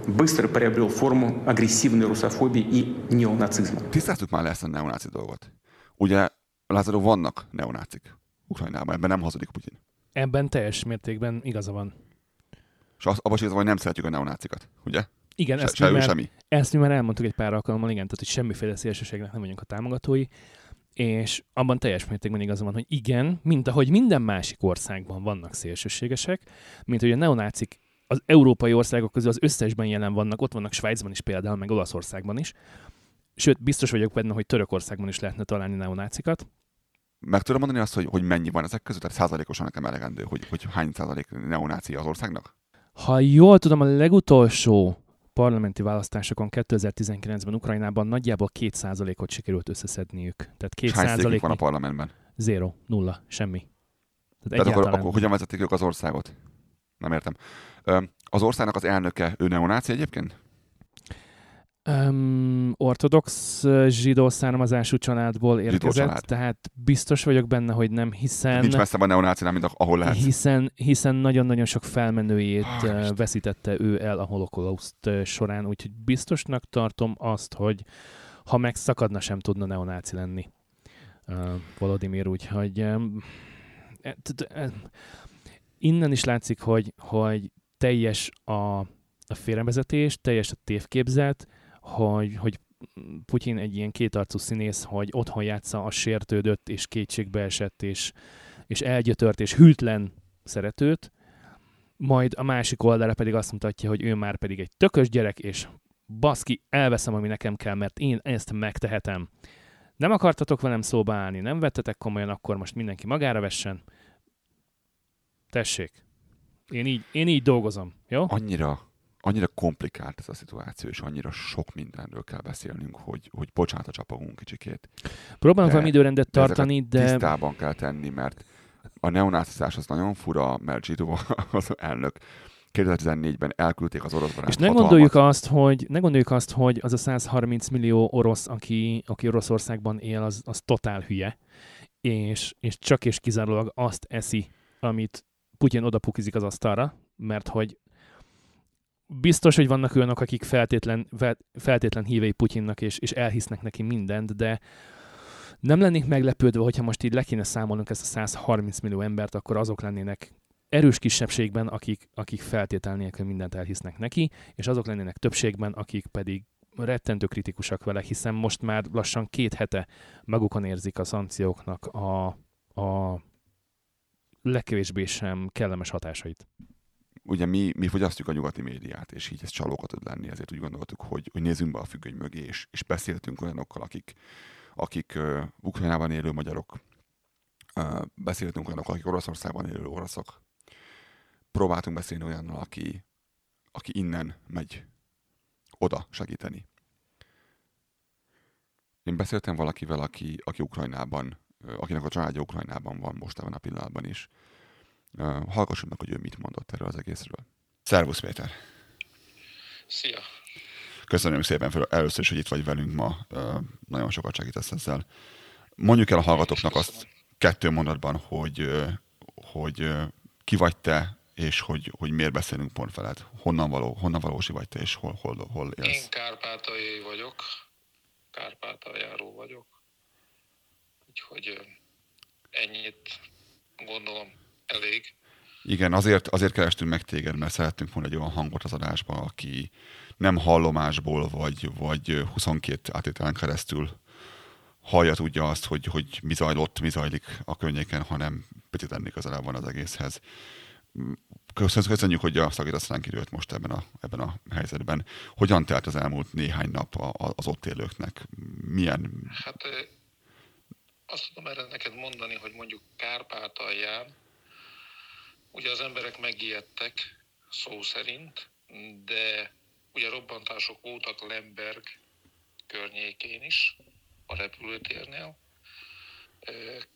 быстро приобрел форму агрессивной русофобии и неонацизма. Tisztáztuk már le ezt a neonáci dolgot. Ugye, Lázaro, vannak neonácik Ukrajnában, ebben nem hazudik Putyin. Ebben teljes mértékben igaza van. És az, abban is igaza van, hogy nem szeretjük a neonácikat, ugye? Igen, Se, ezt, se mi már, semmi. ezt mi már elmondtuk egy pár alkalommal, igen, tehát hogy semmiféle szélsőségnek nem vagyunk a támogatói, és abban teljes mértékben igaza van, hogy igen, mint ahogy minden másik országban vannak szélsőségesek, mint hogy a neonácik az európai országok közül az összesben jelen vannak, ott vannak Svájcban is például, meg Olaszországban is, sőt, biztos vagyok benne, hogy Törökországban is lehetne találni neonácikat. Meg tudom mondani azt, hogy, hogy mennyi van ezek között? Tehát százalékosan nekem elegendő, hogy, hogy hány százalék neonácia az országnak? Ha jól tudom, a legutolsó parlamenti választásokon 2019-ben Ukrajnában nagyjából 2%-ot sikerült összeszedniük. Tehát És hány székük 2% van a parlamentben? Zero, nulla, semmi. Tehát Tehát akkor, akkor hogyan vezetik ők az országot? Nem értem. Az országnak az elnöke, ő neonáci egyébként? Um, ortodox zsidó származású családból érkezett, család. tehát biztos vagyok benne, hogy nem, hiszen Nincs messze van neonácinál, mint ahol lehet. hiszen, hiszen nagyon-nagyon sok felmenőjét Ah, veszítette ő el a holokauszt során, úgyhogy biztosnak tartom azt, hogy ha megszakadna, sem tudna neonáci lenni uh, Volodymyr, úgyhogy um, innen is látszik, hogy, hogy teljes a, a félrevezetés, teljes a tévképzet, hogy, hogy Putyin egy ilyen kétarcú színész, hogy otthon játsza a sértődött és kétségbe esett és, és elgyötört és hűtlen szeretőt, majd a másik oldalra pedig azt mutatja, hogy ő már pedig egy tökös gyerek, és baszki, elveszem, ami nekem kell, mert én ezt megtehetem. Nem akartatok velem szóba állni, nem vettetek komolyan, akkor most mindenki magára vessen. Tessék. Én így, én így dolgozom, jó? Annyira, annyira komplikált ez a szituáció, és annyira sok mindenről kell beszélnünk, hogy, hogy bocsánat, csapogunk kicsikét. Próbálunk valami időrendet tartani, de... Tisztában kell tenni, mert a neonácizás az nagyon fura, mert Zsidó *laughs* az elnök 2014-ben elküldték az orosz barát És ne hatalmat. gondoljuk, azt, hogy, ne gondoljuk azt, hogy az a 130 millió orosz, aki, aki Oroszországban él, az, az totál hülye, és, és csak és kizárólag azt eszi, amit Putyin odapukizik az asztalra, mert hogy biztos, hogy vannak olyanok, akik feltétlen, feltétlen hívei Putyinnak, és, és elhisznek neki mindent, de nem lennék meglepődve, hogyha most így le kéne számolnunk ezt a 130 millió embert, akkor azok lennének erős kisebbségben, akik, akik feltétel nélkül mindent elhisznek neki, és azok lennének többségben, akik pedig rettentő kritikusak vele, hiszen most már lassan két hete magukon érzik a szankcióknak a, a legkevésbé sem kellemes hatásait. Ugye mi, mi fogyasztjuk a nyugati médiát, és így ez csalókat tud lenni, ezért úgy gondoltuk, hogy, hogy nézzünk be a függöny mögé, és, és beszéltünk olyanokkal, akik, akik uh, Ukrajnában élő magyarok, uh, beszéltünk olyanokkal, akik Oroszországban élő oroszok, próbáltunk beszélni olyannal, aki, aki innen megy oda segíteni. Én beszéltem valakivel, aki, aki Ukrajnában, akinek a családja Ukrajnában van most ebben a pillanatban is. Hallgassuk meg, hogy ő mit mondott erről az egészről. Szervusz Péter! Szia! Köszönöm szépen fel először is, hogy itt vagy velünk ma. Nagyon sokat segítesz ezzel. Mondjuk el a hallgatóknak azt kettő mondatban, hogy, hogy ki vagy te, és hogy, hogy miért beszélünk pont veled. Honnan, való, honnan valósi vagy te, és hol, hol, hol élsz? Én kárpátaljai vagyok. Kárpátaljáró vagyok. Úgyhogy ennyit gondolom elég. Igen, azért, azért kerestünk meg téged, mert szerettünk volna egy olyan hangot az adásban, aki nem hallomásból, vagy, vagy 22 átételen keresztül hallja tudja azt, hogy, hogy mi zajlott, mi zajlik a környéken, hanem picit ennél közelebb van az egészhez. Köszönjük, hogy a szakítasz ránk időt most ebben a, ebben a helyzetben. Hogyan telt az elmúlt néhány nap az ott élőknek? Milyen... Hát azt tudom erre neked mondani, hogy mondjuk Kárpátalján ugye az emberek megijedtek szó szerint, de ugye robbantások voltak Lemberg környékén is, a repülőtérnél.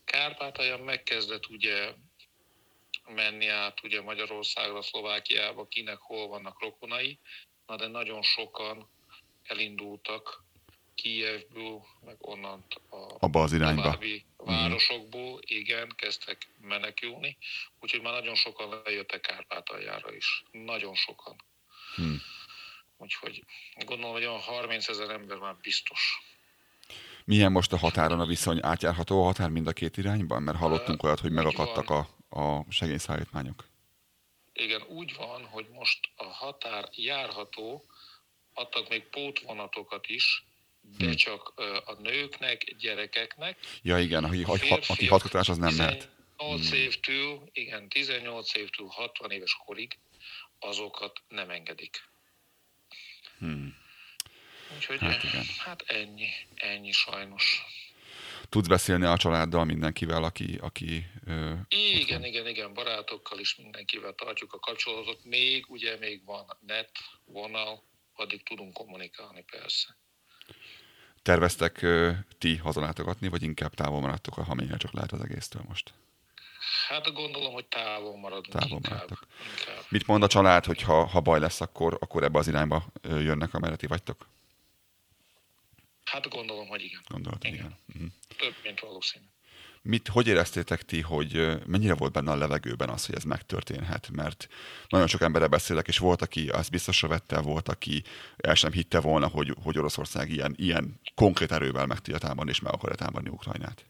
Kárpátalján megkezdett ugye menni át ugye Magyarországra, Szlovákiába, kinek hol vannak rokonai, na de nagyon sokan elindultak Kijevből, meg onnan a Abba az irányba. további városokból, igen, kezdtek menekülni, úgyhogy már nagyon sokan lejöttek Kárpátaljára is. Nagyon sokan. Hmm. Úgyhogy gondolom, hogy olyan 30 ezer ember már biztos. Milyen most a határon a viszony? Átjárható a határ mind a két irányban? Mert hallottunk olyat, hogy megakadtak a, a segélyszállítmányok. Igen, úgy van, hogy most a határ járható, adtak még pótvonatokat is, de hmm. csak a nőknek, gyerekeknek. Ja igen, aki, aki hatkötás, az nem lehet. 18 hmm. évtől, igen, 18 évtől 60 éves korig azokat nem engedik. Hmm. Úgyhogy hát, igen. hát ennyi, ennyi sajnos. Tudsz beszélni a családdal, mindenkivel, aki... aki ö, igen, igen, igen, barátokkal is mindenkivel tartjuk a kapcsolatot. Még, ugye még van net, vonal, addig tudunk kommunikálni persze. Terveztek ti hazalátogatni, vagy inkább távol maradtok, ha mennyire csak lehet az egésztől most? Hát gondolom, hogy távol maradunk távol inkább, maradtok. inkább. Mit mond a család, hogy ha, ha baj lesz, akkor, akkor ebbe az irányba jönnek, amerre ti vagytok? Hát gondolom, hogy igen. Gondolod, igen. igen. Uh-huh. Több, mint valószínű. Mit, hogy éreztétek ti, hogy mennyire volt benne a levegőben az, hogy ez megtörténhet? Mert nagyon sok emberre beszélek, és volt, aki azt biztosra vette, volt, aki el sem hitte volna, hogy, hogy Oroszország ilyen, ilyen konkrét erővel meg tudja támadni, és meg akarja támadni Ukrajnát.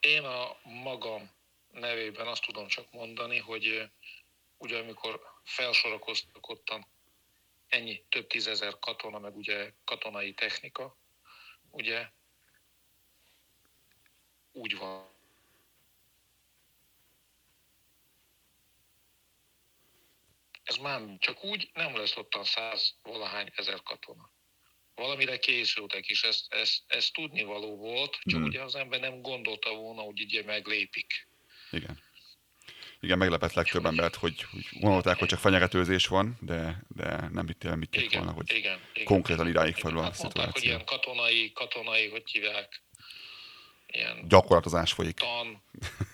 Én a magam nevében azt tudom csak mondani, hogy ugye amikor felsorakoztak ottan ennyi több tízezer katona, meg ugye katonai technika, ugye úgy van. Ez már csak úgy nem lesz ottan száz valahány ezer katona. Valamire készültek, és ezt, ezt, ezt tudnivaló volt, csak hmm. ugye az ember nem gondolta volna, hogy ugye meglépik. Igen. Igen, meglepett legtöbb embert, hogy, hogy gondolták, hogy csak fenyegetőzés van, de, de nem vittél, mit tett volna, hogy igen, konkrétan iráig fordul hát a szituáció. Mondták, hogy ilyen katonai, katonai, hogy hívják, ilyen gyakorlatozás folyik. Tan,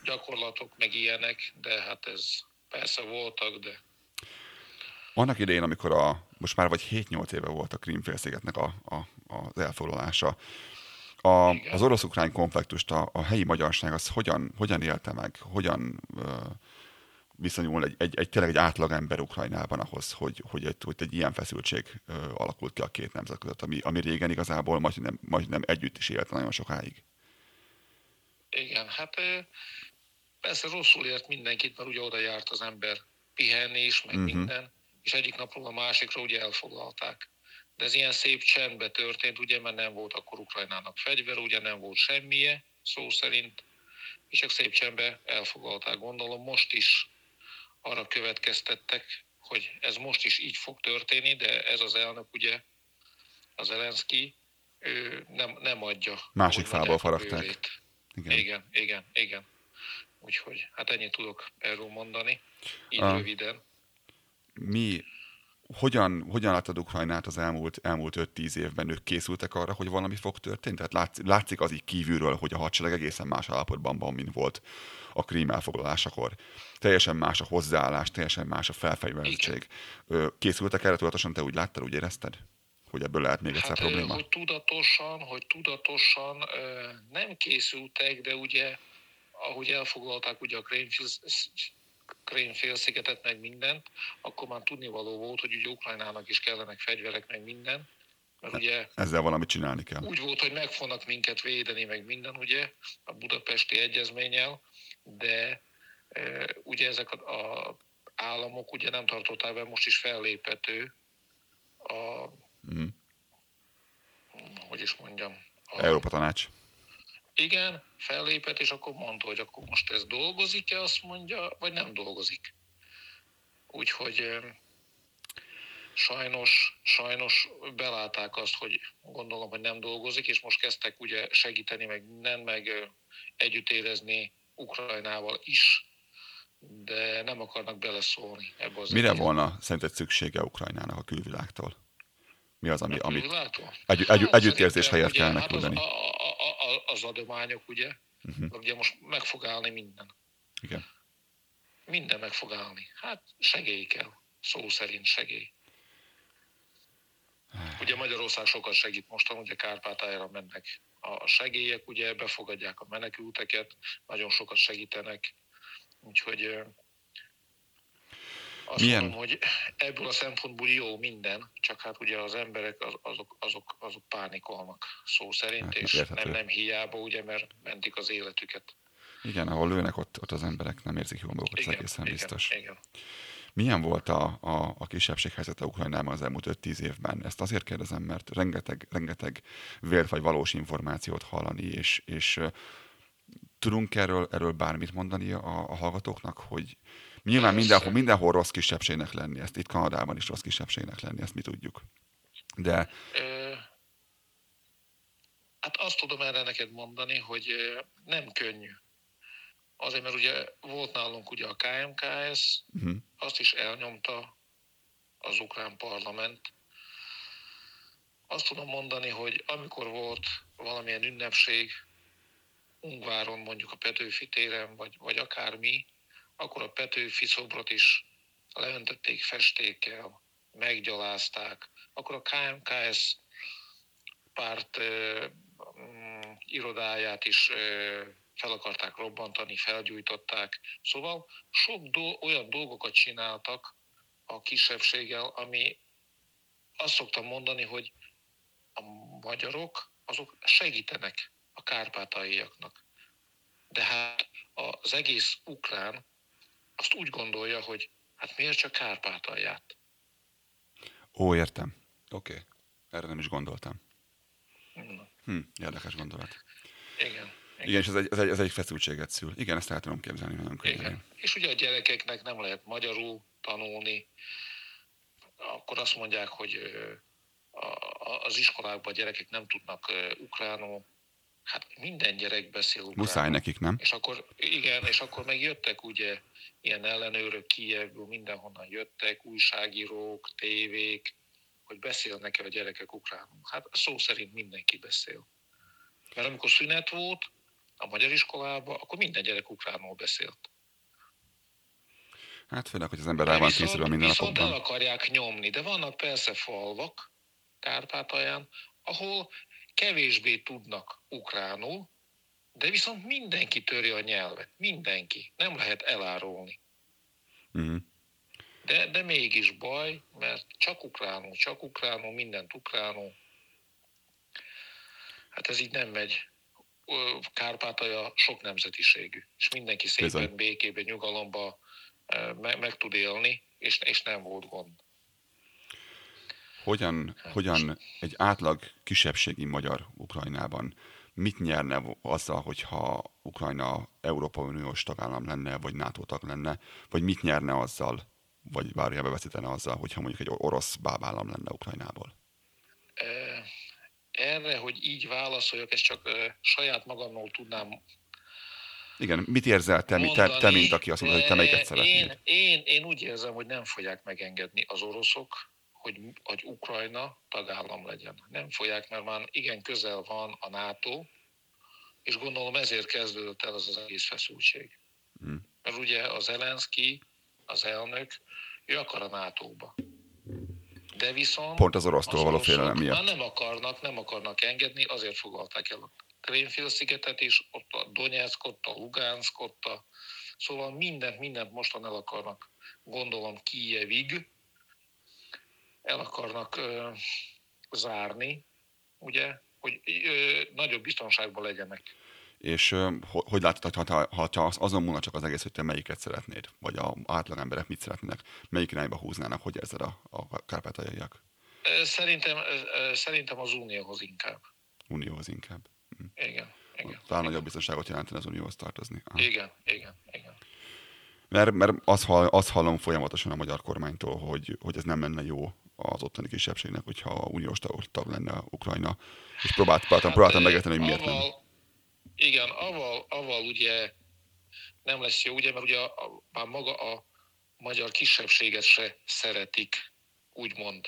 gyakorlatok, meg ilyenek, de hát ez persze voltak, de... Annak idején, amikor a, most már vagy 7-8 éve volt a Krímfélszigetnek a, a, az elfoglalása, a, az orosz-ukrán konfliktust a, a helyi magyarság az hogyan, hogyan élte meg, hogyan uh, viszonyul egy, egy, egy tényleg egy átlag ember Ukrajnában ahhoz, hogy, hogy, egy, hogy egy ilyen feszültség ö, alakult ki a két nemzet között, ami, ami régen igazából majdnem, majdnem együtt is élt nagyon sokáig. Igen, hát persze rosszul ért mindenkit, mert ugye oda járt az ember pihenni is, meg uh-huh. minden, és egyik napról a másikra ugye elfoglalták. De ez ilyen szép csendbe történt, ugye, mert nem volt akkor Ukrajnának fegyver, ugye nem volt semmije, szó szerint, és csak szép csendbe elfoglalták. Gondolom most is arra következtettek, hogy ez most is így fog történni, de ez az elnök ugye, az Zelenszky, ő nem, nem adja. Másik fából faragták. Igen. Igen, igen, igen. Úgyhogy hát ennyit tudok erről mondani, így Ah. röviden. Mi, hogyan, hogyan láttad Ukrajnát az elmúlt, elmúlt 5-10 évben? Ők készültek arra, hogy valami fog történni? Tehát látszik, látszik az így kívülről, hogy a hadsereg egészen más állapotban van, mint volt a krím elfoglalásakor. Teljesen más a hozzáállás, teljesen más a felfegyverettség. Ö, Készültek erre tudatosan, te úgy láttad, úgy érezted? Hogy ebből lehet még egyszer Hát, probléma? hogy tudatosan, hogy tudatosan nem készültek, de ugye, ahogy elfoglalták ugye a Krémfélszigetet, meg mindent, akkor már tudnivaló volt, hogy ugye Ukrajnának is kellenek fegyverek, meg minden, mert ugye Ezzel valamit csinálni kell. úgy volt, hogy meg fognak minket védeni, meg minden, ugye, a budapesti egyezménnyel, de e, ugye ezek a, a államok ugye nem tartották be, most is fellépett ő a, Mhm. hogy is mondjam, Európa Tanács. igen, fellépett, és akkor mondta, hogy akkor most ez dolgozik-e, azt mondja, vagy nem dolgozik. Úgyhogy sajnos, sajnos belátták azt, hogy gondolom, hogy nem dolgozik, és most kezdtek ugye segíteni, meg minden, meg együtt érezni Ukrajnával is, de nem akarnak beleszólni ebbe az Mire egészbe. volna szerinted szüksége Ukrajnának a külvilágtól? Mi az, ami, amit egy, egy, együttérzés helyett kellene hát az, küldeni? a, a, a, az adományok, ugye? Mhm. Ugye most meg fog állni minden. Igen. Minden meg fog állni. Hát segély kell. Szó szerint segély. Ugye Magyarország sokat segít mostan, ugye Kárpátájára mennek a segélyek, ugye befogadják a menekülteket, nagyon sokat segítenek. Úgyhogy azt Milyen- mondom, hogy ebből a szempontból jó minden, csak hát ugye az emberek az- azok, azok, azok pánikolnak szó szerint, Hát, és érthető. nem, nem hiába, ugye, mert mentik az életüket. Igen, ahol lőnek, ott, ott az emberek nem érzik jól ez Igen, egészen igen, biztos. igen. Milyen volt a, a, a kisebbség helyzete Ukrajnában az elmúlt 5-10 évben? Ezt azért kérdezem, mert rengeteg, rengeteg vélt vagy valós információt hallani, és, és tudunk erről, erről bármit mondani a, a hallgatóknak, hogy nyilván mindenhol, mindenhol rossz kisebbségnek lenni, ezt itt Kanadában is rossz kisebbségnek lenni, ezt mi tudjuk. De Ö, Hát azt tudom erre neked mondani, hogy nem könnyű. Azért, mert ugye volt nálunk ugye a KMKS, uh-huh. azt is elnyomta az ukrán parlament. Azt tudom mondani, hogy amikor volt valamilyen ünnepség, Ungváron mondjuk a Petőfi téren, vagy, vagy akármi, akkor a Petőfi szobrot is leöntötték festékkel, meggyalázták. Akkor a KMKS párt ö, mm, irodáját is ö, fel akarták robbantani, felgyújtották. Szóval sok do- olyan dolgokat csináltak a kisebbséggel, ami azt szoktam mondani, hogy a magyarok azok segítenek a kárpátaiaknak. De hát az egész ukrán azt úgy gondolja, hogy hát miért csak Kárpátalját? Ó, értem. Oké. Okay. Erre nem is gondoltam. Hm, érdekes gondolat. Igen. Igen, és ez egy, ez, egy, ez egy feszültséget szül. Igen, ezt el tudom képzelni nagyon könnyen. Igen. És ugye a gyerekeknek nem lehet magyarul tanulni, akkor azt mondják, hogy az iskolákban a gyerekek nem tudnak ukránul. Hát minden gyerek beszél ukránul. Muszáj nekik, nem? És akkor, igen, és akkor meg jöttek ugye ilyen ellenőrök Kijevből, mindenhonnan jöttek, újságírók, tévék, hogy beszélnek-e a gyerekek ukránul. Hát szó szerint mindenki beszél. Mert amikor szünet volt a magyar iskolában, akkor minden gyerek ukránul beszélt. Hát főleg, hogy az ember rá van kényszerülve minden viszont el napokban. akarják nyomni, de vannak persze falvak Kárpátalján, ahol kevésbé tudnak ukránul, de viszont mindenki töri a nyelvet. Mindenki. Nem lehet elárulni. Uh-huh. De, de mégis baj, mert csak ukránul, csak ukránul, mindent ukránul. Hát ez így nem megy. Kárpátalja sok nemzetiségű, és mindenki szépen Bizony. békében, nyugalomba meg, meg tud élni, és, és nem volt gond. Hogyan, hogyan egy átlag kisebbségi magyar Ukrajnában mit nyerne azzal, hogyha Ukrajna Európa Uniós tagállam lenne, vagy NATO tag lenne, vagy mit nyerne azzal, vagy bárjába veszítene azzal, hogyha mondjuk egy orosz bábállam lenne Ukrajnából? Erre, hogy így válaszoljak, ezt csak saját magamról tudnám Igen, mit érzel te, mi- te, te mondani, mint aki azt mondod, hogy te melyiket szeretnéd? Én, én, én úgy érzem, hogy nem fogják megengedni az oroszok, hogy, hogy Ukrajna tagállam legyen. Nem fogják, mert már igen közel van a NATO, és gondolom ezért kezdődött el az az egész feszültség. Hm. Mert ugye az Zelenszky, az elnök, ő akar a NATO-ba. De viszont... Pont az orosztól való félelem miatt. Már nem akarnak, nem akarnak engedni, azért foglalták el a Krémfél-szigetet is, ott a Donetsk, ott a Lugansk, ott a... Szóval mindent, mindent mostan el akarnak, gondolom, Kijevig, el akarnak zárni, ugye, hogy nagyobb biztonságban legyenek. És hogy látod, ha, ha, ha, ha az- azon múlna csak az egész, hogy te melyiket szeretnéd, vagy a átlag emberek mit szeretnének, melyik irányba húznának, hogy érzed a, a kárpátaljaiak Szerintem, szerintem az Unióhoz inkább. unióhoz inkább? Igen, igen. Talán nagyobb biztonságot jelentene az unióhoz tartozni. Aha. Igen, igen, igen. Mert, mert azt, hall, azt hallom folyamatosan a magyar kormánytól, hogy, hogy ez nem lenne jó az ottani kisebbségnek, hogyha uniós tag, tag lenne Ukrajna. És próbált, próbáltam, próbáltam ö, megérteni, hogy miért nem. avval, Igen, avval, avval ugye nem lesz jó, ugye, mert ugye a, a, már maga a magyar kisebbséget se szeretik, úgymond.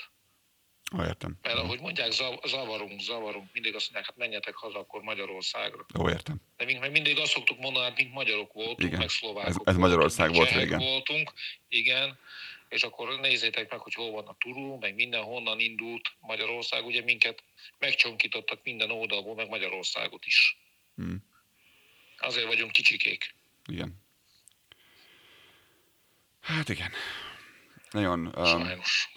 Ah, értem. Mert ahogy mondják, zav- zavarunk, zavarunk, mindig azt mondják, hát menjetek haza akkor Magyarországra. Ó, értem. De mink meg mindig azt szoktuk mondani, hát mink magyarok voltunk, Igen. meg szlovákok Ez- ez voltunk, Magyarország meg volt régen. voltunk, igen, és akkor nézzétek meg, hogy hol van a Turul, meg minden honnan indult Magyarország, ugye minket megcsonkítottak minden oldalból, meg Magyarországot is. Hm. Azért vagyunk kicsikék. Igen. Hát igen. Nagyon, um, Sajnos.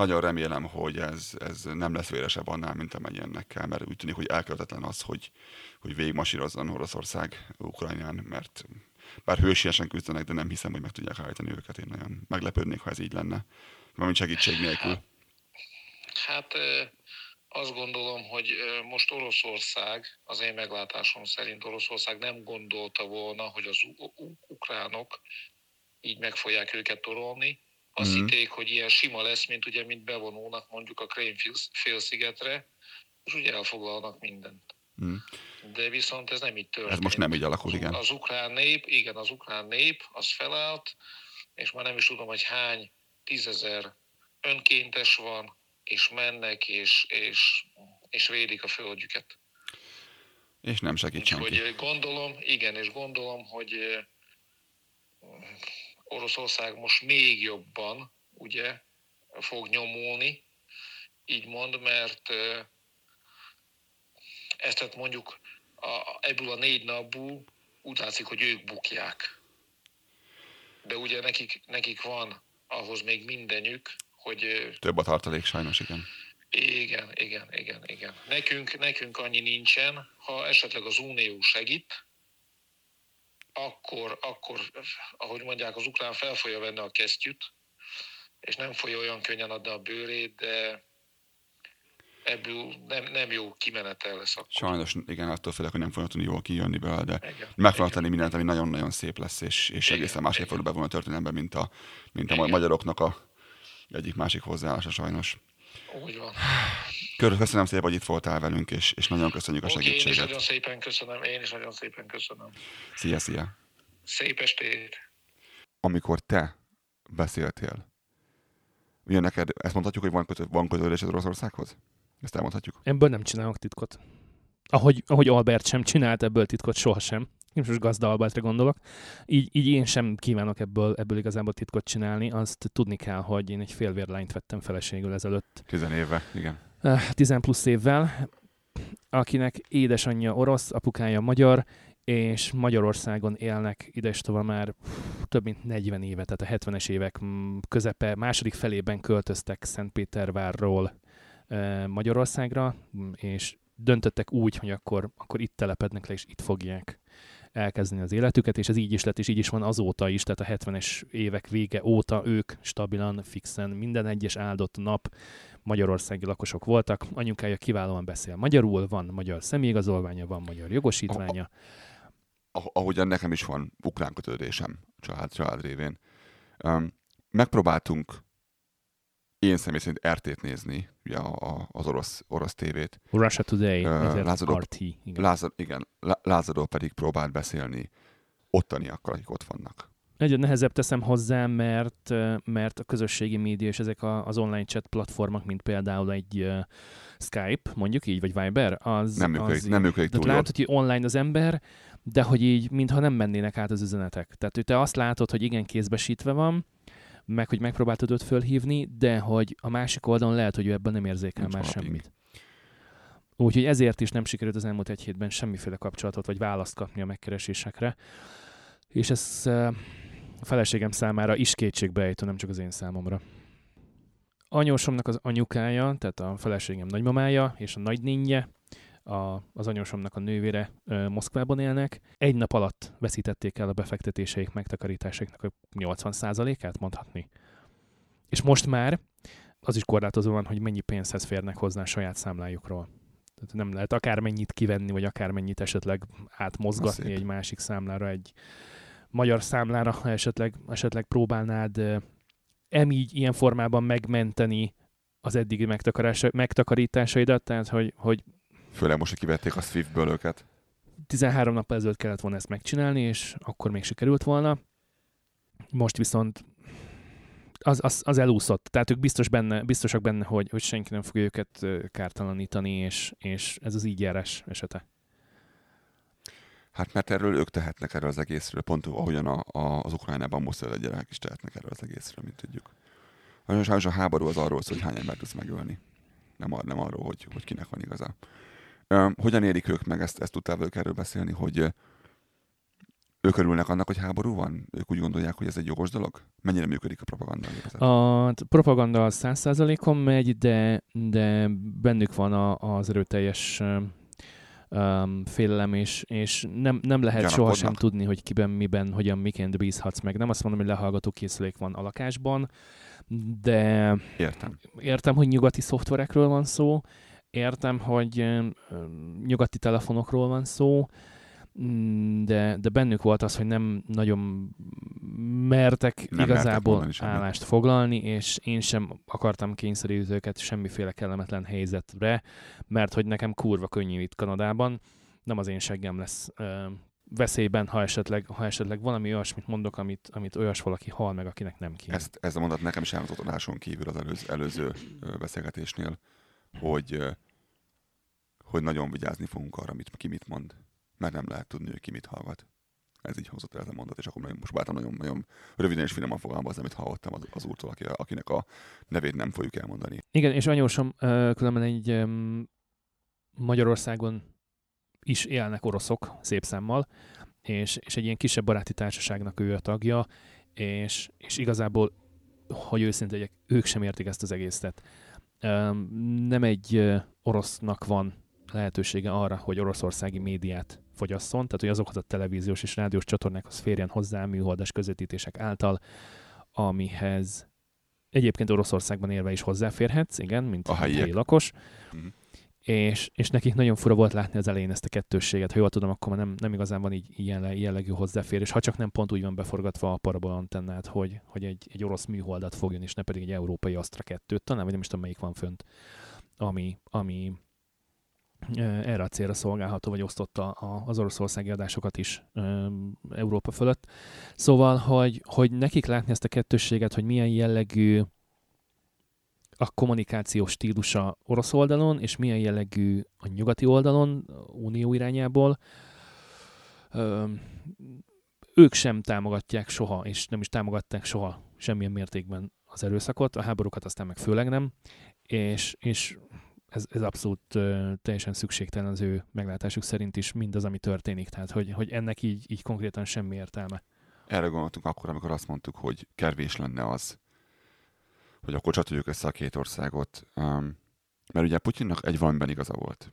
Nagyon remélem, hogy ez, ez nem lesz véresebb annál, mint amennyien kell, mert úgy tűnik, hogy elkerülhetetlen az, hogy, hogy végigmasírozzon Oroszország Ukrajnán, mert bár hősiesen küzdenek, de nem hiszem, hogy meg tudják állítani őket. Én nagyon meglepődnék, ha ez így lenne. Mármint segítség nélkül. Hát azt gondolom, hogy most Oroszország, az én meglátásom szerint Oroszország nem gondolta volna, hogy az ukránok így meg fogják őket torolni. Azt Mhm. hitték, hogy ilyen sima lesz, mint ugye, mint bevonulnak mondjuk a Krém félszigetre, és ugye elfoglalnak mindent. Hm. De viszont ez nem így történt. Ez most nem így alakul, igen. Az ukrán nép, igen, az ukrán nép, az felállt, és már nem is tudom, hogy hány tízezer önkéntes van, és mennek, és, és, és védik a földjüket. És nem segít senki. Úgyhogy gondolom, igen, és gondolom, hogy eh, Oroszország most még jobban, ugye, fog nyomulni, így mond, mert ezt tehát mondjuk a, ebből a négy napból úgy látszik, hogy ők bukják. De ugye nekik, nekik van ahhoz még mindenük, hogy Több a tartalék, sajnos, igen. igen, igen, igen, igen. Nekünk, nekünk annyi nincsen, ha esetleg az Unió segít, akkor, akkor, ahogy mondják, az ukrán fel fogja venni a kesztyűt, és nem fogja olyan könnyen adni a bőrét, de ebből nem, nem jó kimenetel lesz akkor. Sajnos, igen, attól félek, hogy nem fognak tudni jól kijönni belőle, de Igen, meg fognak tenni mindent, ami nagyon-nagyon szép lesz, és, és Igen, egészen másképp fog bevonni a történelembe, mint a, mint a Igen. magyaroknak a egyik másik hozzáállása sajnos. Úgy van. Köszönöm szépen, hogy itt voltál velünk, és, és nagyon köszönjük a Oké, én is segítséget. nagyon szépen köszönöm, én is nagyon szépen köszönöm. Szia, szia! Szép estét! Amikor te beszéltél, ugye neked, ezt mondhatjuk, hogy van, kötő, van kötődésed Oroszországhoz? Ezt elmondhatjuk? Ebből nem csinálok titkot. Ahogy, ahogy Albert sem csinált ebből titkot sohasem. Én most gazda Albertre gondolok. Így, így én sem kívánok ebből, ebből igazából titkot csinálni. Azt tudni kell, hogy én egy félvérlányt vettem feleségül ezelőtt. Tizenéve, igen. Eh, 10 plusz évvel, akinek édesanyja orosz, apukája magyar, és Magyarországon élnek idestova már több mint 40 éve, tehát a 70-es évek mm, közepe, második felében költöztek Szentpétervárról Magyarországra, mm, és döntöttek úgy, hogy akkor, akkor itt telepednek le, és itt fogják elkezdeni az életüket, és ez így is lett, és így is van azóta is, tehát a 70-es évek vége óta ők stabilan, fixen, minden egyes áldott nap magyarországi lakosok voltak. Anyukája kiválóan beszél magyarul, van magyar személyigazolványa, van magyar jogosítványa. Ahogyan nekem is van ukrán kötődésem család, család révén. Um, megpróbáltunk én személy szerint RT-t nézni, ugye a, az orosz, orosz tévét. Russia Today, uh, Lázadó, RT. Igen. Lázad, igen, Lázadó pedig próbált beszélni ottaniakkal, akik ott vannak. Nagyon nehezebb teszem hozzá, mert, mert a közösségi média és ezek a, az online chat platformok, mint például egy uh, Skype, mondjuk így, vagy Viber, az... Nem működik, az nem működik túl látod, hogy online az ember, de hogy így, mintha nem mennének át az üzenetek. Tehát, hogy te azt látod, hogy igen, kézbesítve van, meg hogy megpróbáltad őt fölhívni, de hogy a másik oldalon lehet, hogy ő ebben nem érzékel Nincs már valami. semmit. Úgyhogy ezért is nem sikerült az elmúlt egy hétben semmiféle kapcsolatot vagy választ kapni a megkeresésekre. És ez a feleségem számára is kétségbejtő, nem csak az én számomra. Anyósomnak az anyukája, tehát a feleségem nagymamája és a nagynénye, a, az anyósomnak a nővére ö, Moszkvában élnek. Egy nap alatt veszítették el a befektetéseik, megtakarításaiknak a 80%-át mondhatni. És most már az is korlátozó van, hogy mennyi pénzhez férnek hozzá a saját számlájukról. Tehát nem lehet akármennyit kivenni, vagy akármennyit esetleg átmozgatni egy másik számlára, egy magyar számlára, ha esetleg, esetleg próbálnád emígy ilyen formában megmenteni az eddigi megtakarításaidat, tehát hogy, hogy Főleg most, hogy kivették a Swift-ből őket. 13 nap ezelőtt kellett volna ezt megcsinálni, és akkor még sikerült volna. Most viszont az, az, az elúszott. Tehát ők biztos benne, biztosak benne, hogy, hogy senki nem fogja őket kártalanítani, és, és ez az így járás esete. Hát mert erről ők tehetnek erről az egészről, pont ahogyan a, a, az Ukrajnában most a gyerek is tehetnek erről az egészről, mint tudjuk. Nagyon sajnos a háború az arról szól, hogy hány embert tudsz megölni. Nem, ar, nem arról, hogy, hogy kinek van igaza. Hogyan érik ők meg, ezt, ezt tudtál velük erről beszélni, hogy ők örülnek annak, hogy háború van? Ők úgy gondolják, hogy ez egy jogos dolog? Mennyire működik a propaganda? A propaganda száz százalékon megy, de, de bennük van a, az erőteljes um, félelem, és, és nem, nem lehet sohasem tudni, hogy kiben, miben, hogyan, miként bízhatsz meg. Nem azt mondom, hogy lehallgató készülék van a lakásban, de értem, értem hogy nyugati szoftverekről van szó, értem, hogy nyugati telefonokról van szó, de, de bennük volt az, hogy nem nagyon mertek nem igazából mertek állást foglalni, és én sem akartam kényszeríteni őket semmiféle kellemetlen helyzetre, mert hogy nekem kurva könnyű itt Kanadában, nem az én seggem lesz ö, veszélyben, ha esetleg, ha esetleg valami olyasmit mondok, amit, amit olyas valaki hal meg, akinek nem kéne. Ezt, ez a mondat nekem is elmondott adáson kívül az előző, előző beszélgetésnél, hogy, hogy nagyon vigyázni fogunk arra, mit, ki mit mond, mert nem lehet tudni, hogy ki mit hallgat. Ez így hozott el ez a mondat, és akkor most bátom nagyon, nagyon röviden és finoman fogalmazni, amit hallottam az, az úrtól, aki, akinek a nevét nem fogjuk elmondani. Igen, és anyósom különben egy Magyarországon is élnek oroszok, szép számmal, és, és egy ilyen kisebb baráti társaságnak ő a tagja, és, és igazából, hogy őszinte legyek, ők sem értik ezt az egészet nem egy orosznak van lehetősége arra, hogy oroszországi médiát fogyasszon, tehát hogy azokat a televíziós és rádiós csatornákhoz férjen hozzá műholdas közvetítések által, amihez egyébként Oroszországban élve is hozzáférhetsz, igen, mint a helyi, lakos. Mm és, és nekik nagyon fura volt látni az elején ezt a kettősséget. Ha jól tudom, akkor nem, nem igazán van így ilyen jellegű hozzáférés, ha csak nem pont úgy van beforgatva a parabola antennát, hogy, hogy egy, egy orosz műholdat fogjon, és ne pedig egy európai Astra 2-t, talán, vagy nem is tudom, melyik van fönt, ami, ami erre a célra szolgálható, vagy osztotta az oroszországi adásokat is Európa fölött. Szóval, hogy, hogy nekik látni ezt a kettősséget, hogy milyen jellegű a kommunikáció stílusa orosz oldalon, és milyen jellegű a nyugati oldalon, unió irányából. Ők sem támogatják soha, és nem is támogatták soha semmilyen mértékben az erőszakot, a háborúkat aztán meg főleg nem, és, és ez, ez abszolút uh, teljesen szükségtelen az ő meglátásuk szerint is mindaz, ami történik. Tehát, hogy, hogy ennek így, így konkrétan semmi értelme. Erre gondoltunk akkor, amikor azt mondtuk, hogy kervés lenne az, hogy akkor csatoljuk össze a két országot. Um, mert ugye Putyinnak egy valamiben igaza volt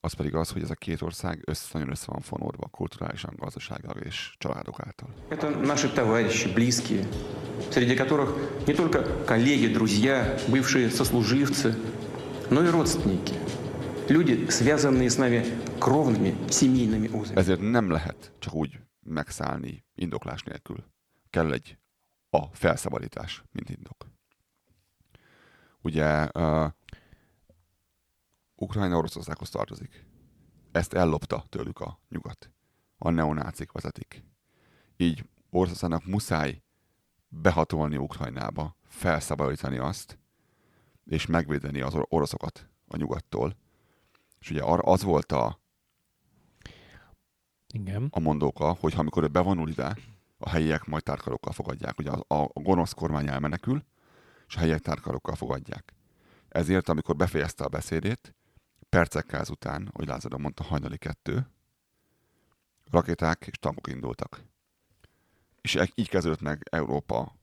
Az pedig az, hogy ez a két ország össze, nagyon össze van fonódva kulturálisan, gazdaságilag és családok által. Это наши товарищи, близкие, среди которых не только коллеги, друзья, бывшие сослуживцы, но и родственники. Люди, связанные с нами кровными семейными узами. Ezért nem lehet csak úgy megszállni indoklás nélkül. Kell egy a felszabadítás, mint indok. Ugye uh, Ukrajna Oroszországhoz tartozik. Ezt ellopta tőlük a nyugat. A neonácik vezetik. Így Oroszországnak muszáj behatolni Ukrajnába, felszabadítani azt, és megvédeni az oroszokat a nyugattól. És ugye az volt a, Igen. a mondóka, hogy amikor ő bevonul ide, a helyiek majd tárkarokkal fogadják. Ugye a, a gonosz kormány elmenekül, és a helyiek tárkarokkal fogadják. Ezért, amikor befejezte a beszédét, percekkel ezután, hogy Lázadó mondta, hajnali kettő, rakéták és tankok indultak. És e- így kezdődött meg Európa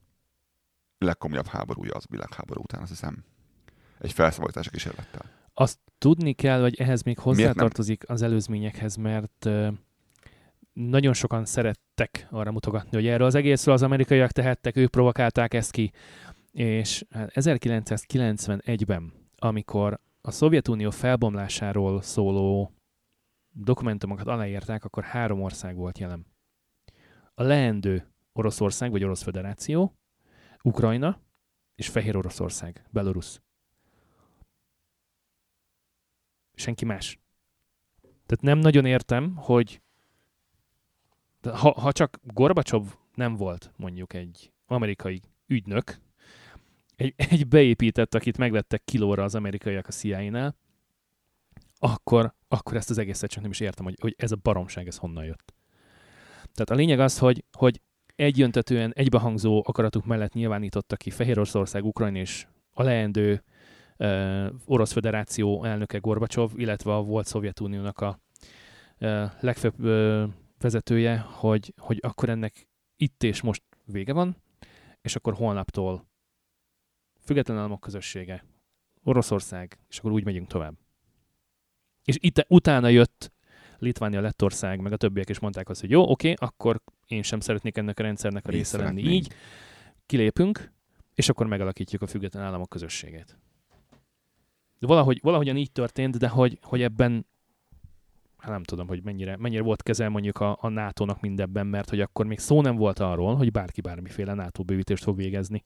legkomolyabb háborúja az világháború után, azt hiszem. Egy felszabadítási kísérlettel. Azt tudni kell, hogy ehhez még hozzátartozik az előzményekhez, mert nagyon sokan szerettek arra mutogatni, hogy erről az egészről az amerikaiak tehettek, ők provokálták ezt ki. És hát 1991-ben, amikor a Szovjetunió felbomlásáról szóló dokumentumokat aláírták, akkor három ország volt jelen. A leendő Oroszország, vagy Orosz Föderáció, Ukrajna és Fehér Oroszország, Belarus. Senki más. Tehát nem nagyon értem, hogy ha, ha csak Gorbacsov nem volt mondjuk egy amerikai ügynök, egy, *laughs* egy beépített, akit megvettek kilóra az amerikaiak a CIA-nál, akkor, akkor ezt az egészet csak nem is értem, hogy, hogy ez a baromság, ez honnan jött. Tehát a lényeg az, hogy, hogy egyöntetően egybehangzó akaratuk mellett nyilvánította ki Fehéroroszország, Ukrajna és a leendő uh, Orosz Föderáció elnöke Gorbacsov, illetve a volt Szovjetuniónak a uh, legfőbb uh, vezetője, hogy, hogy akkor ennek itt és most vége van, és akkor holnaptól független államok közössége, Oroszország, és akkor úgy megyünk tovább. És itt utána jött Litvánia, Lettország, meg a többiek is mondták azt, hogy jó, oké, akkor én sem szeretnék ennek a rendszernek a része lenni így. Kilépünk, és akkor megalakítjuk a független államok közösségét. De valahogy, valahogyan így történt, de hogy, hogy ebben hát nem tudom, hogy mennyire, mennyire volt kezel mondjuk a, a NATO-nak mindebben, mert hogy akkor még szó nem volt arról, hogy bárki bármiféle NATO bővítést fog végezni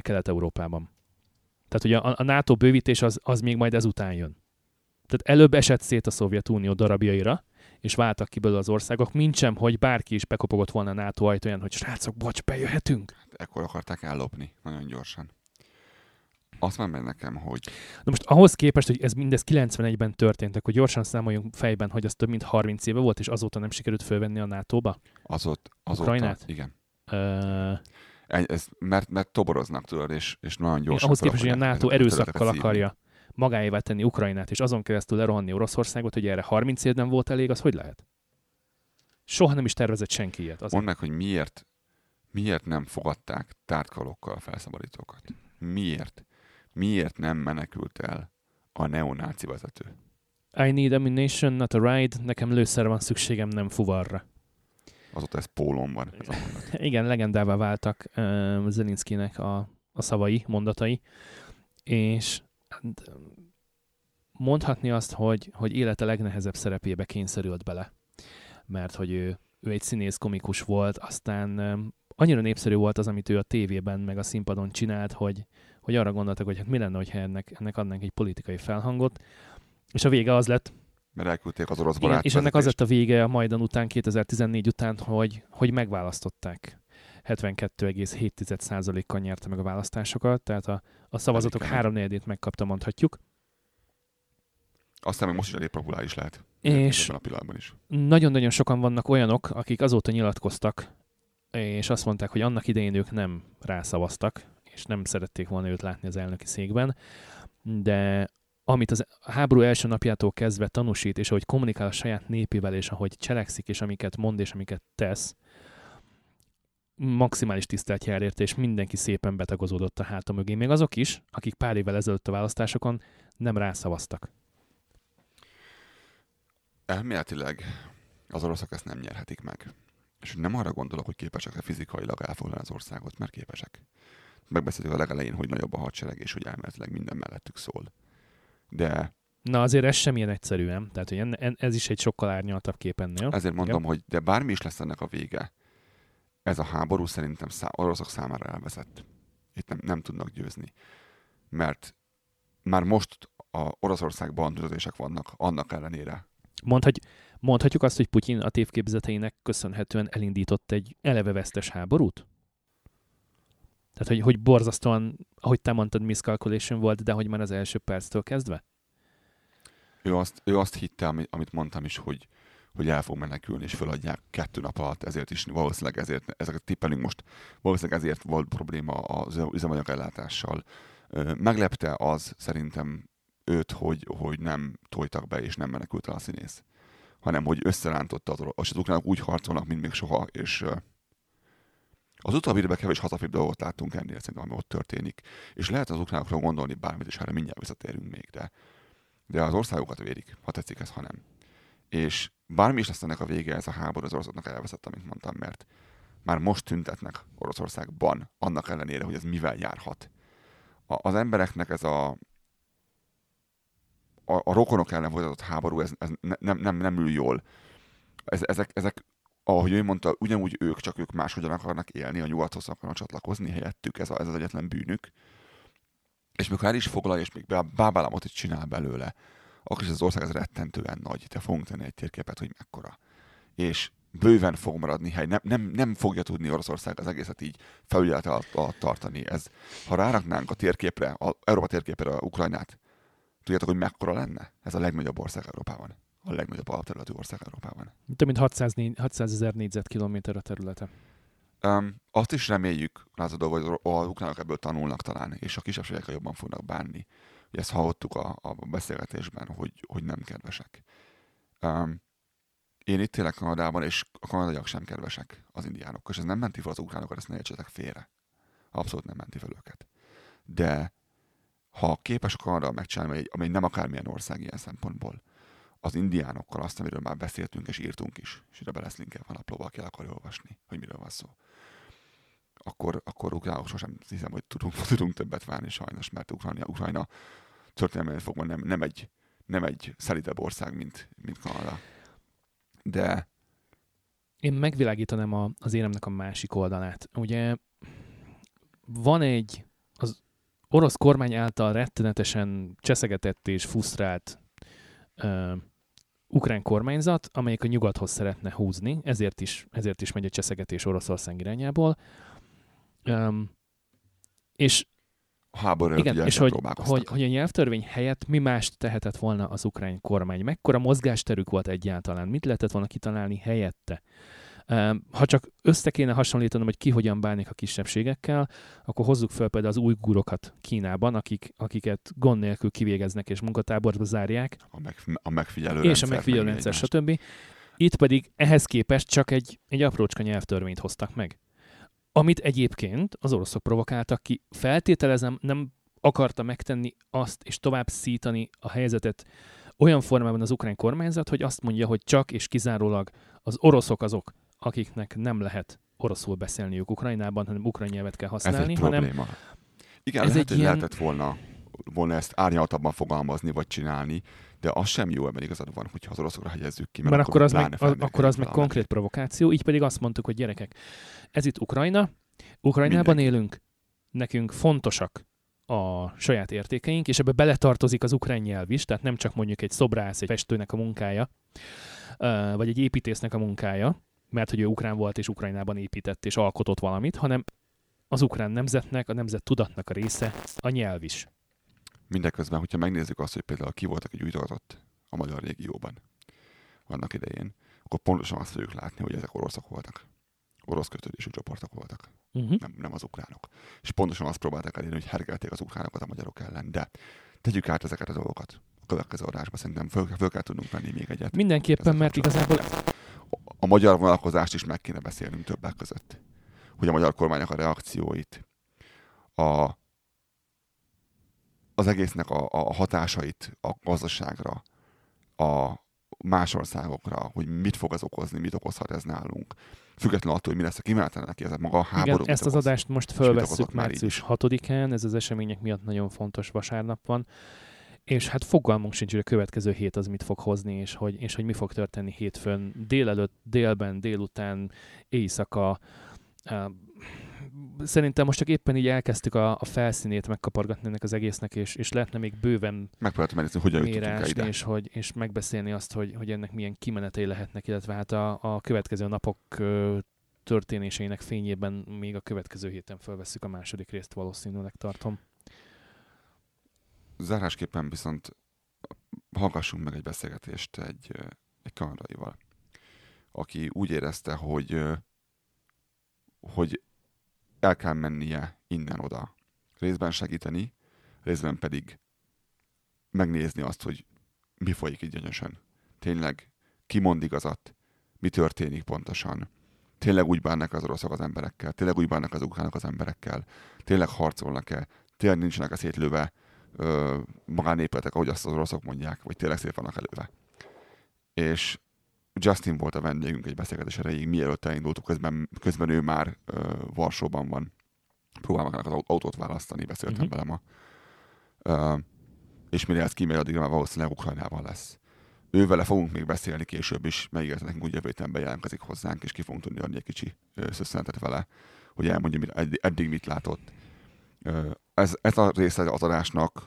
Kelet-Európában. Tehát ugye a, a NATO bővítés az, az még majd ezután jön. Tehát előbb esett szét a Szovjetunió darabjaira, és váltak ki belőle az országok, mint sem, hogy bárki is bekopogott volna a NATO ajtaján, hogy srácok, bocs, bejöhetünk. Ekkor akarták ellopni, nagyon gyorsan. Azt mondom nekem, hogy... Na most ahhoz képest, hogy ez mindez 91-ben történt, akkor gyorsan számoljunk fejben, hogy az több mint 30 éve volt, és azóta nem sikerült fölvenni a NATO-ba? Azóta, azóta Ukrajnát? igen. Uh, ez, mert, mert toboroznak tudod, és, és nagyon gyorsan... Ahhoz képest, hogy a NATO erőszakkal akarja magáévá tenni Ukrajnát, és azon keresztül lerohanni Oroszországot, hogy erre 30 év nem volt elég, az hogy lehet? Soha nem is tervezett senki ilyet. Azért. Mondd meg, hogy miért, miért nem fogadták tártkalokkal a felszabadítókat? Miért? Miért nem menekült el a neonáci vezető? I need ammunition, not a ride. Nekem lőszer van szükségem, nem fuvarra. Azóta ez pólon van. Ez a Igen, *laughs* legendává váltak uh, Zelinszkinek a, a szavai, mondatai, és mondhatni azt, hogy, hogy élete legnehezebb szerepébe kényszerült bele, mert hogy ő, ő egy színész komikus volt, aztán um, annyira népszerű volt az, amit ő a tévében meg a színpadon csinált, hogy, hogy arra gondoltak, hogy hát mi lenne, hogyha ennek, ennek adnánk egy politikai felhangot, és a vége az lett, mert elküldték az orosz barát És ennek az lett a vége a Majdan után, 2014 után, hogy, hogy megválasztották. 72,7%-kal nyerte meg a választásokat, tehát a, a szavazatok háromnegyedét megkapta, mondhatjuk. Aztán még most is elég populáris lehet. És a pillanatban is. nagyon-nagyon sokan vannak olyanok, akik azóta nyilatkoztak, és azt mondták, hogy annak idején ők nem rászavaztak, és nem szerették volna őt látni az elnöki székben. de amit az háború első napjától kezdve tanúsít, és ahogy kommunikál a saját népével, és ahogy cselekszik, és amiket mond, és amiket tesz, maximális tisztelt jár érte, és mindenki szépen betagozódott a háta mögé. Még azok is, akik pár évvel ezelőtt a választásokon nem rászavaztak. Elméletileg az oroszok ezt nem nyerhetik meg. És nem arra gondolok, hogy képesek-e fizikailag elfoglalni az országot, mert képesek. Megbeszéltük a legelején, hogy nagyobb a hadsereg, és hogy elméletileg minden mellettük szól. De... Na azért ez sem ilyen egyszerű, nem? Tehát, hogy en, ez is egy sokkal árnyaltabb kép ennél. Ezért mondom, ja. hogy de bármi is lesz ennek a vége, ez a háború szerintem szá- oroszok számára elveszett. Itt nem, nem tudnak győzni. Mert már most a Oroszországban tüntetések vannak, annak ellenére. Mondhatj, mondhatjuk azt, hogy Putyin a tévképzeteinek köszönhetően elindított egy eleve vesztes háborút? Tehát, hogy, hogy borzasztóan, ahogy te mondtad, miscalculation volt, de hogy már az első perctől kezdve? Ő azt, ő azt hitte, amit mondtam is, hogy, hogy el fog menekülni, és feladják kettő nap alatt, ezért is valószínűleg ezért, ezeket tippelünk most, valószínűleg ezért volt probléma az üzemanyag ellátással. Meglepte az szerintem őt, hogy, hogy nem tojtak be, és nem menekült el a színész, hanem hogy összerántotta az, az ukránok úgy harcolnak, mint még soha, és az utóbbi időben kevés hazafibb dolgot láttunk ennél, szerintem, ami ott történik. És lehet az ukránokról gondolni bármit, és erre mindjárt visszatérünk még, de, de az országokat vérik, ha tetszik ez, ha nem. És bármi is lesz ennek a vége, ez a háború az oroszoknak elveszett, amit mondtam, mert már most tüntetnek Oroszországban, annak ellenére, hogy ez mivel járhat. A, az embereknek ez a, a, a rokonok ellen folytatott háború, ez, ez ne, nem, nem, nem ül jól. Ez, ezek, ezek, ahogy ő mondta, ugyanúgy ők, csak ők máshogyan akarnak élni, a nyugathoz akarnak csatlakozni helyettük, ez, a, ez az egyetlen bűnük. És mikor el is foglal, és még bábálamot is csinál belőle, akkor is az ország az rettentően nagy. Te fogunk tenni egy térképet, hogy mekkora. És bőven fog maradni hely. Nem, nem, nem fogja tudni Oroszország az egészet így felügyelet alatt, alatt tartani. Ez, ha ráraknánk a térképre, a Európa térképre a Ukrajnát, tudjátok, hogy mekkora lenne? Ez a legnagyobb ország Európában. A legnagyobb alapterületű ország Európában. Több mint 600, 600 ezer négyzetkilométer a területe. Um, azt is reméljük, Lázadó, hogy az ukránok ebből tanulnak talán, és a kisebbségekkel jobban fognak bánni. Ugye ezt hallottuk a, a beszélgetésben, hogy, hogy nem kedvesek. Um, én itt élek Kanadában, és a kanadaiak sem kedvesek az indiánok, és ez nem menti fel az ukránokat, ezt ne értsetek félre. Abszolút nem menti fel őket. De ha képes a Kanada megcsinálni, amely nem akármilyen ország ilyen szempontból, az indiánokkal azt, amiről már beszéltünk és írtunk is, és ide be linkelve a naplóba, aki el akarja olvasni, hogy miről van szó. Akkor, akkor ukránok sosem hiszem, hogy tudunk, *laughs* tudunk többet várni sajnos, mert Ukrajna, Ukrajna történelmén fogva nem, nem, egy, nem egy szelidebb ország, mint, mint Kanada. De... Én megvilágítanám a, az éremnek a másik oldalát. Ugye van egy az orosz kormány által rettenetesen cseszegetett és fusztrált ukrán kormányzat, amelyik a nyugathoz szeretne húzni, ezért is, ezért is megy a cseszegetés Oroszország irányából. Um, és háború Igen, és hogy, hogy, hogy a nyelvtörvény helyett mi mást tehetett volna az ukrán kormány? Mekkora mozgásterük volt egyáltalán? Mit lehetett volna kitalálni helyette? Ha csak össze kéne hasonlítanom, hogy ki hogyan bánik a kisebbségekkel, akkor hozzuk fel például az újgurokat Kínában, akik, akiket gond nélkül kivégeznek és munkatáborba zárják. A, meg, a megfigyelő És rendszer, a megfigyelő rendszer, stb. Itt pedig ehhez képest csak egy, egy aprócska nyelvtörvényt hoztak meg. Amit egyébként az oroszok provokáltak ki. Feltételezem, nem akarta megtenni azt és tovább szítani a helyzetet olyan formában az ukrán kormányzat, hogy azt mondja, hogy csak és kizárólag az oroszok azok, akiknek nem lehet oroszul beszélniük Ukrajnában, hanem ukrán nyelvet kell használni. Ez egy hanem probléma. Igen, ez lehet, egy hogy ilyen... lehetett volna, volna ezt árnyaltabban fogalmazni, vagy csinálni, de az sem jó, ebben igazad van, hogyha az oroszokra hegyezzük ki. Mert, mert akkor, az meg, az, akkor az meg konkrét provokáció, így pedig azt mondtuk, hogy gyerekek, ez itt Ukrajna, Ukrajnában Mindenki. élünk, nekünk fontosak a saját értékeink, és ebbe beletartozik az ukrán nyelv is, tehát nem csak mondjuk egy szobrász, egy festőnek a munkája, vagy egy építésznek a munkája, mert hogy ő ukrán volt és Ukrajnában épített és alkotott valamit, hanem az ukrán nemzetnek, a nemzet tudatnak a része a nyelv is. Mindeközben, hogyha megnézzük azt, hogy például ki voltak egy gyújtogatott a magyar régióban annak idején, akkor pontosan azt fogjuk látni, hogy ezek oroszok voltak. Orosz kötődésű csoportok voltak, uh-huh. nem, nem az ukránok. És pontosan azt próbálták elérni, hogy hergelték az ukránokat a magyarok ellen. De tegyük át ezeket a dolgokat a következő adásban. Szerintem föl, föl kell tudnunk venni még egyet. Mindenképpen, mert igazából... A magyar vonalkozást is meg kéne beszélnünk többek között. Hogy a magyar kormánynak a reakcióit, a, az egésznek a, a hatásait a gazdaságra, a más országokra, hogy mit fog az okozni, mit okozhat ez nálunk. Függetlenül attól, hogy mi lesz a kimenetele neki, ez maga a háború. Igen, ezt az adást most fölvesszük március 6-án, ez az események miatt nagyon fontos vasárnap van, és hát fogalmunk sincs, hogy a következő hét az mit fog hozni, és hogy, és hogy mi fog történni hétfőn, délelőtt, délben, délután, éjszaka, szerintem most csak éppen így elkezdtük a, a felszínét megkapargatni ennek az egésznek, és, és lehetne még bőven megpróbáltam megnézni, hogyan jutottunk ide. És, hogy, és megbeszélni azt, hogy, hogy ennek milyen kimenetei lehetnek, illetve hát a, a következő napok történéseinek fényében még a következő héten felveszük a második részt valószínűleg tartom. Zárásképpen viszont hallgassunk meg egy beszélgetést egy, egy kanadaival, aki úgy érezte, hogy hogy el kell mennie innen-oda. Részben segíteni, részben pedig megnézni azt, hogy mi folyik így gyönyösen. Tényleg ki mond igazat, mi történik pontosan. Tényleg úgy bánnak az oroszok az emberekkel, tényleg úgy bánnak az ukránok az emberekkel, tényleg harcolnak-e, tényleg nincsenek a szétlőve ö, magánépületek, ahogy azt az oroszok mondják, vagy tényleg szép vannak előve. És Justin volt a vendégünk egy beszélgetés erejéig, mielőtt elindultuk, közben, közben ő már uh, Varsóban van. Próbál magának az autót választani, beszéltem uh-huh. vele ma. Uh, és mire ez kimegy, addigra már valószínűleg Ukrajnában lesz. Ővele fogunk még beszélni később is, megígérte nekünk, hogy jövő héten bejelentkezik hozzánk, és ki fogunk tudni adni egy kicsi szösszenetet vele, hogy elmondja, eddig mit látott. Ez, ez a része az adásnak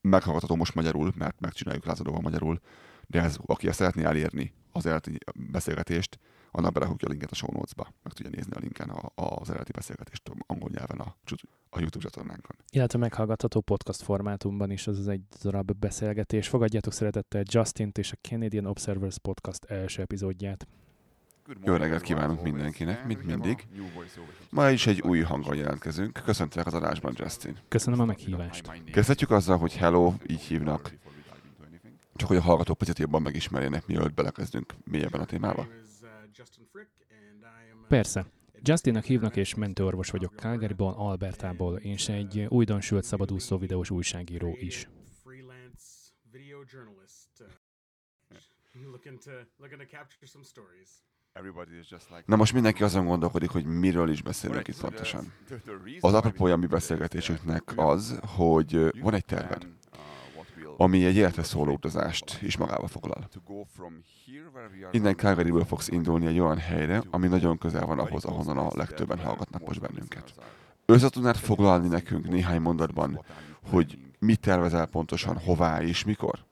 meghallgatható most magyarul, mert megcsináljuk lázadóval magyarul, de ez, aki ezt szeretné elérni, az eredeti beszélgetést, annak belehúgja a linket a show notes-ba. Meg tudja nézni a linken a, az eredeti beszélgetést angol nyelven a, a YouTube csatornánkon. Illetve meghallgatható podcast formátumban is az, az egy darab beszélgetés. Fogadjátok szeretettel Justin-t és a Canadian Observers podcast első epizódját. Jó reggelt kívánunk mindenkinek, mint mindig. Ma is egy új hanggal jelentkezünk. Köszöntelek az adásban, Justin. Köszönöm a meghívást. Kezdhetjük azzal, hogy hello, így hívnak csak hogy a hallgatók picit jobban megismerjenek, mielőtt belekezdünk mélyebben a témába? Persze. Justinnak hívnak és mentőorvos vagyok Calgaryból, Albertából, és egy újdonsült szabadúszó videós újságíró is. *laughs* Na most mindenki azon gondolkodik, hogy miről is beszélünk itt pontosan. Az apropója mi beszélgetésünknek az, hogy van egy terved ami egy életre szóló utazást is magába foglal. Innen Calgaryből fogsz indulni egy olyan helyre, ami nagyon közel van ahhoz, ahonnan a legtöbben hallgatnak most bennünket. Össze tudnád foglalni nekünk néhány mondatban, hogy mit tervezel pontosan, hová és mikor?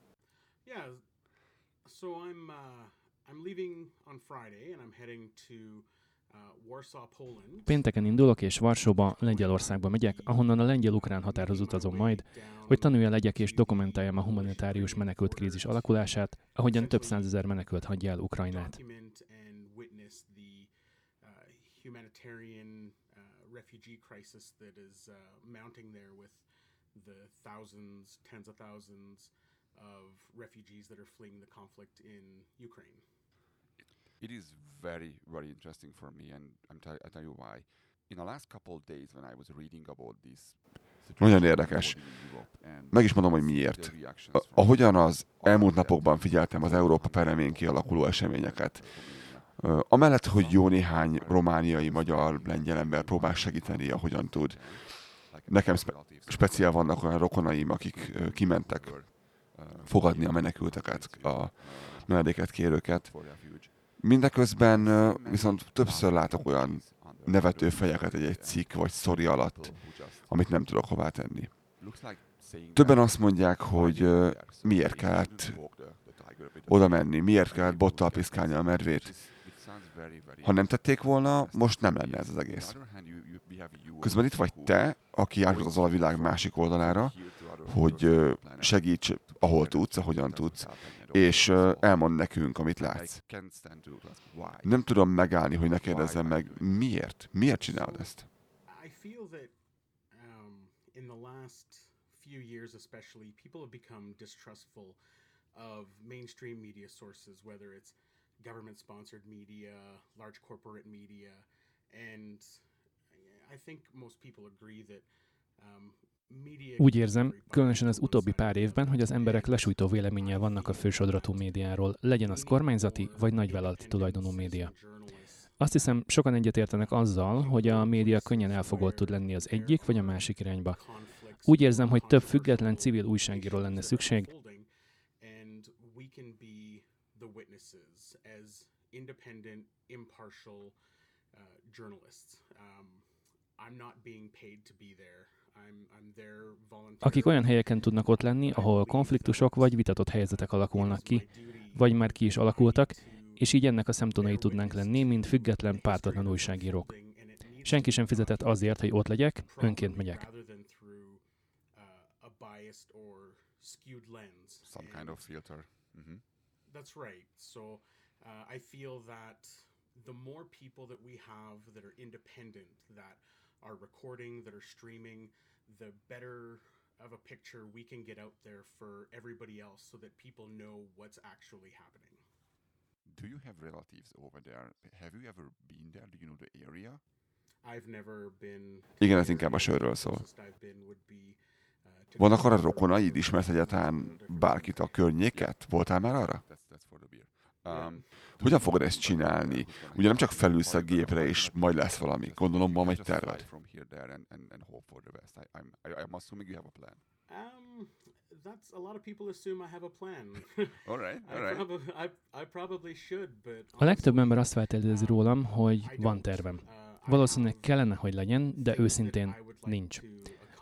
Uh, Pénteken indulok, és Varsóba, Lengyelországba megyek, ahonnan a lengyel-ukrán határhoz utazom majd, hogy tanulja legyek és dokumentáljam a humanitárius menekült krízis alakulását, ahogyan több százezer menekült hagyja el Ukrajnát. of refugees that are fleeing the conflict in Ukraine it is very, very interesting for me, and I'm t- I tell you why. In the last couple of days when I was reading about this nagyon érdekes. Meg is mondom, hogy miért. Ahogyan az elmúlt napokban figyeltem az Európa peremén kialakuló eseményeket, amellett, hogy jó néhány romániai, magyar, lengyel ember próbál segíteni, ahogyan tud. Nekem spe- speciál vannak olyan rokonaim, akik kimentek fogadni a menekülteket, a menedéket kérőket, Mindeközben viszont többször látok olyan nevető fejeket egy-egy cikk vagy szori alatt, amit nem tudok hová tenni. Többen azt mondják, hogy miért kellett oda menni, miért kellett bottal piszkálni a medvét. Ha nem tették volna, most nem lenne ez az egész. Közben itt vagy te, aki átutazol a világ másik oldalára, hogy segíts, ahol tudsz, ahogyan tudsz, és elmond nekünk, amit látsz. Nem tudom megállni, hogy ne kérdezzem meg, miért? Miért csinálod ezt? few years, especially, people have become distrustful of mainstream media sources, whether it's government sponsored media, large corporate media. And I think most people agree that um, media. Úgy érzem, különösen az utóbbi pár évben, hogy az emberek lesújtó véleménnyel vannak a fősodratú médiáról, legyen az kormányzati vagy nagyvállalati tulajdonú média. Azt hiszem, sokan egyetértenek azzal, hogy a média könnyen elfogolt tud lenni az egyik vagy a másik irányba. Úgy érzem, hogy több független civil újságíró lenne szükség, independent, impartial uh, journalists. Um, I'm not being paid to be there. Akik olyan helyeken tudnak ott lenni, ahol konfliktusok vagy vitatott helyzetek alakulnak ki, vagy már ki is alakultak, és így ennek a szemtanúi tudnánk lenni, mint független, pártatlan újságírók. Senki sem fizetett azért, hogy ott legyek, önként megyek. uh. Some kind of filter. Mhm. That's right. So uh, I feel that the more people that we have that are independent, that are recording, that are streaming, the better of a picture we can get out there for everybody else so that people know what's actually happening. Do you have relatives over there? Have you ever been there? Do you know the area? I've never been. Igen, ez inkább a sörről szól. Uh, Vannak arra rokonaid? Ismersz egyáltalán bárkit a környéket? Voltál már arra? Um, hogyan fogod ezt csinálni? Ugye nem csak felülsz a gépre, és majd lesz valami. Gondolom, van egy terved. Um, that's a lot of people assume I have a plan. *laughs* All right, *laughs* I, all right. prob- I, I probably should, but A legtöbb ember azt feltételezi rólam, hogy van tervem. Valószínűleg kellene, hogy legyen, de őszintén nincs.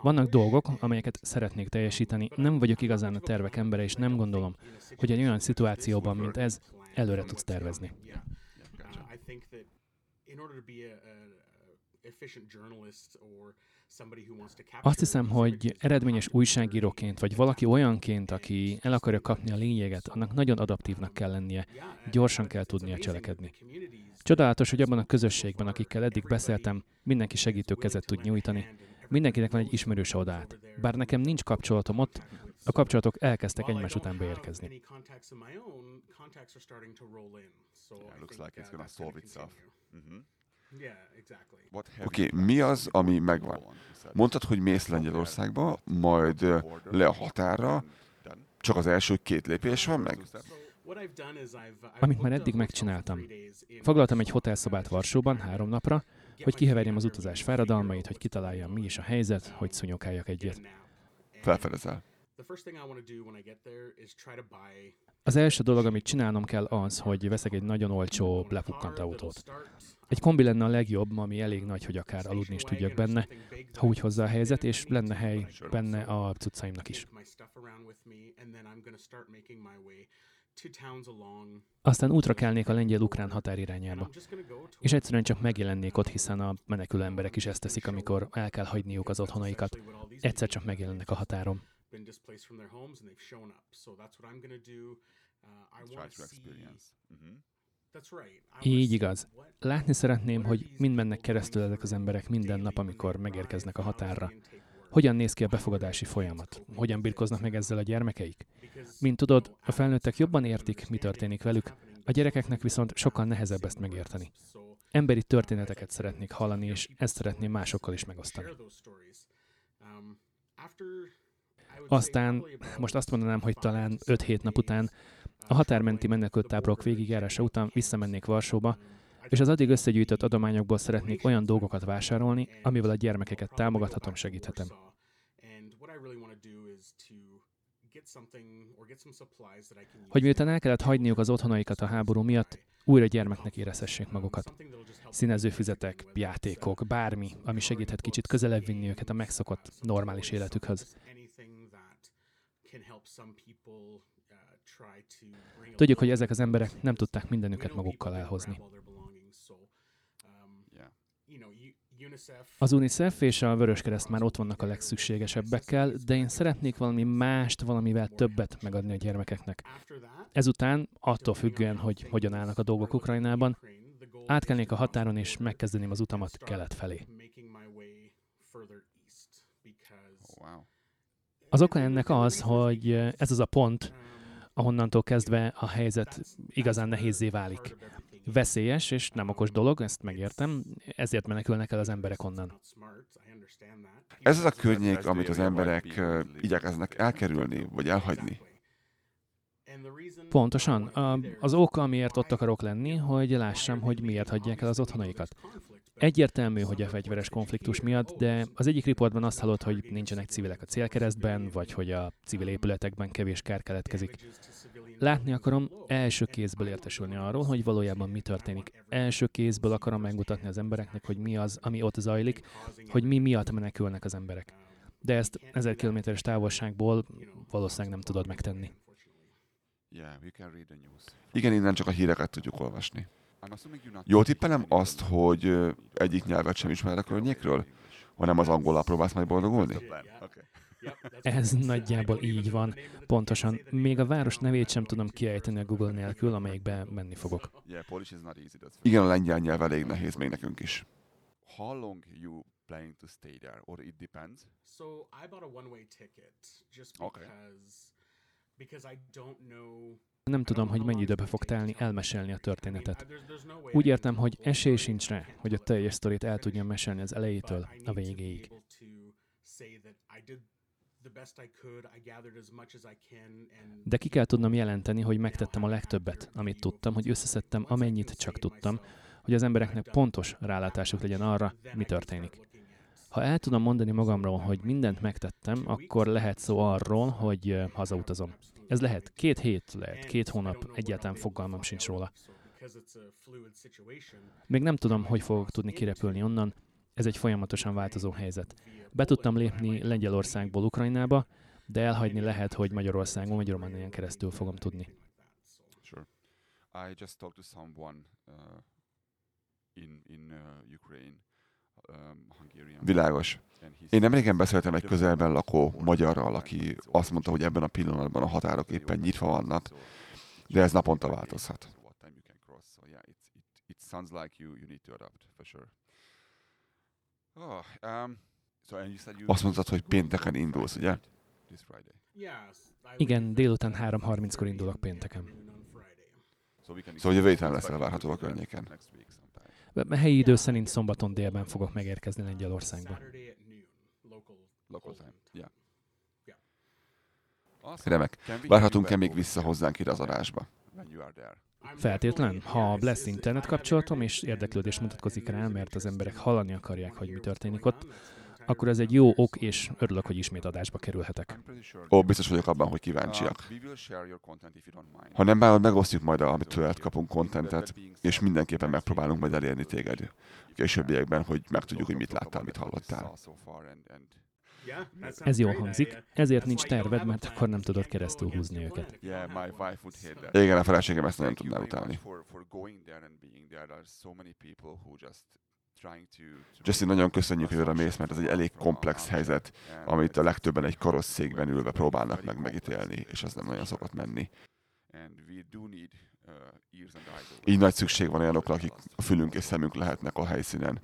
Vannak dolgok, amelyeket szeretnék teljesíteni, nem vagyok igazán a tervek embere, és nem gondolom, hogy egy olyan szituációban, mint ez, előre tudsz tervezni. Azt hiszem, hogy eredményes újságíróként, vagy valaki olyanként, aki el akarja kapni a lényeget, annak nagyon adaptívnak kell lennie, gyorsan kell tudnia cselekedni. Csodálatos, hogy abban a közösségben, akikkel eddig beszéltem, mindenki segítő kezet tud nyújtani. Mindenkinek van egy ismerőse odaát. Bár nekem nincs kapcsolatom ott, a kapcsolatok elkezdtek egymás után beérkezni. Oké, okay, mi az, ami megvan? Mondtad, hogy mész Lengyelországba, majd le a határra, csak az első két lépés van meg? Amit már eddig megcsináltam. Foglaltam egy hotelszobát Varsóban három napra, hogy kiheverjem az utazás fáradalmait, hogy kitaláljam, mi is a helyzet, hogy szunyogáljak egyet. Felfedezel. Az első dolog, amit csinálnom kell az, hogy veszek egy nagyon olcsó lepukkant autót. Egy kombi lenne a legjobb, ami elég nagy, hogy akár aludni is tudjak benne, ha úgy hozzá a helyzet, és lenne hely benne a cuccaimnak is. Aztán útra kelnék a lengyel-ukrán határ irányába. És egyszerűen csak megjelennék ott, hiszen a menekülő emberek is ezt teszik, amikor el kell hagyniuk az otthonaikat. Egyszer csak megjelennek a határon. Been displaced from their homes and they've shown up. So that's what I'm going to do. Uh, I want to. I wanna Így see igaz. Látni szeretném, hogy mind mennek keresztül ezek az emberek minden nap, amikor megérkeznek a határra. Hogyan néz ki a befogadási folyamat? Hogyan birkoznak meg ezzel a gyermekeik? Mint tudod, a felnőttek jobban értik, mi történik velük, a gyerekeknek viszont sokkal nehezebb ezt megérteni. Emberi történeteket szeretnék hallani, és ezt szeretném másokkal is megosztani. Aztán most azt mondanám, hogy talán 5-7 nap után a határmenti menekültáborok végigjárása után visszamennék Varsóba, és az addig összegyűjtött adományokból szeretnék olyan dolgokat vásárolni, amivel a gyermekeket támogathatom, segíthetem. Hogy miután el kellett hagyniuk az otthonaikat a háború miatt, újra gyermeknek érezhessék magukat. Színezőfüzetek, játékok, bármi, ami segíthet kicsit közelebb vinni őket a megszokott, normális életükhöz. anything that can help some people uh, try to bring Tudjuk, hogy ezek az emberek nem tudták mindenüket magukkal elhozni. um, Az UNICEF és a Vöröskereszt már ott vannak a legszükségesebbekkel, de én szeretnék valami mást, valamivel többet megadni a gyermekeknek. Ezután, attól függően, hogy hogyan állnak a dolgok Ukrajnában, átkelnék a határon és megkezdeném az utamat kelet felé. because wow. Az oka ennek az, hogy ez az a pont, ahonnantól kezdve a helyzet igazán nehézé válik. Veszélyes és nem okos dolog, ezt megértem, ezért menekülnek el az emberek onnan. Ez az a környék, amit az emberek igyekeznek elkerülni, vagy elhagyni. Pontosan. Az oka, amiért ott akarok lenni, hogy lássam, hogy miért hagyják el az otthonaikat. Egyértelmű, hogy a fegyveres konfliktus miatt, de az egyik riportban azt hallott, hogy nincsenek civilek a célkeresztben, vagy hogy a civil épületekben kevés kár keletkezik. Látni akarom, első kézből értesülni arról, hogy valójában mi történik. Első kézből akarom megmutatni az embereknek, hogy mi az, ami ott zajlik, hogy mi miatt menekülnek az emberek. De ezt ezer kilométeres távolságból valószínűleg nem tudod megtenni. Igen, innen csak a híreket tudjuk olvasni. Jól tippelem azt, hogy egyik nyelvet sem ismer a környékről, hanem az angollal próbálsz majd boldogulni? Ez nagyjából így van. Pontosan. Még a város nevét sem tudom kiejteni a Google nélkül, amelyikbe menni fogok. Igen, a lengyel nyelv elég nehéz még nekünk is. How long you planning to stay there, or it depends? So I bought a one-way ticket just because because I don't know nem tudom, hogy mennyi időbe fog telni elmesélni a történetet. Úgy értem, hogy esély sincs rá, hogy a teljes sztorit el tudjam mesélni az elejétől a végéig. De ki kell tudnom jelenteni, hogy megtettem a legtöbbet, amit tudtam, hogy összeszedtem amennyit csak tudtam, hogy az embereknek pontos rálátásuk legyen arra, mi történik. Ha el tudom mondani magamról, hogy mindent megtettem, akkor lehet szó arról, hogy hazautazom. Ez lehet két hét, lehet két hónap, egyáltalán fogalmam sincs róla. Még nem tudom, hogy fogok tudni kirepülni onnan, ez egy folyamatosan változó helyzet. Be tudtam lépni Lengyelországból Ukrajnába, de elhagyni lehet, hogy Magyarországon vagy Románián keresztül fogom tudni. Sure. I just talked to someone uh, in, in uh, Ukraine Világos. Én nemrégen beszéltem egy közelben lakó magyarral, aki azt mondta, hogy ebben a pillanatban a határok éppen nyitva vannak, de ez naponta változhat. Azt mondtad, hogy pénteken indulsz, ugye? Igen, délután 3.30-kor indulok pénteken. Szóval jövő héten lesz elvárható a környéken. Helyi idő szerint szombaton délben fogok megérkezni Lengyelországba. Remek. Várhatunk-e még vissza hozzánk ide az adásba? Feltétlen. Ha lesz internet kapcsolatom, és érdeklődés mutatkozik rá, mert az emberek hallani akarják, hogy mi történik ott, akkor ez egy jó ok, és örülök, hogy ismét adásba kerülhetek. Ó, biztos vagyok abban, hogy kíváncsiak. Ha nem bánod, megosztjuk majd, amit tőled kapunk kontentet, és mindenképpen megpróbálunk majd elérni téged későbbiekben, hogy megtudjuk, hogy mit láttál, mit hallottál. Ez jól hangzik, ezért nincs terved, mert akkor nem tudod keresztül húzni őket. Igen, a feleségem ezt nem tudná utálni. Justin, nagyon köszönjük, hogy oda mész, mert ez egy elég komplex helyzet, amit a legtöbben egy karosszékben ülve próbálnak meg megítélni, és ez nem nagyon szokott menni. Így nagy szükség van olyanokra, akik a fülünk és szemünk lehetnek a helyszínen.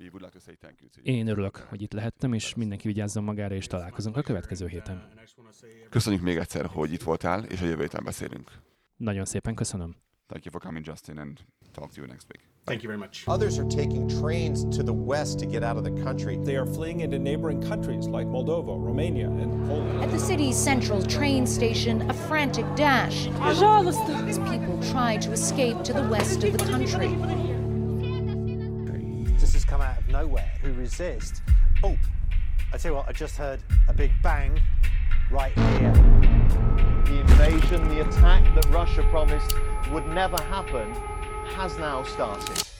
Én örülök, hogy itt lehettem, és mindenki vigyázzon magára, és találkozunk a következő héten. Köszönjük még egyszer, hogy itt voltál, és a jövő héten beszélünk. Nagyon szépen köszönöm. Thank you for coming, Justin, and talk to you next week. Thank you very much. Others are taking trains to the west to get out of the country. They are fleeing into neighboring countries like Moldova, Romania, and Poland. At the city's central train station, a frantic dash as people try to escape to the west of the country. This has come out of nowhere. Who resist? Oh, I tell you what, I just heard a big bang right here. The invasion, the attack that Russia promised would never happen, has now started.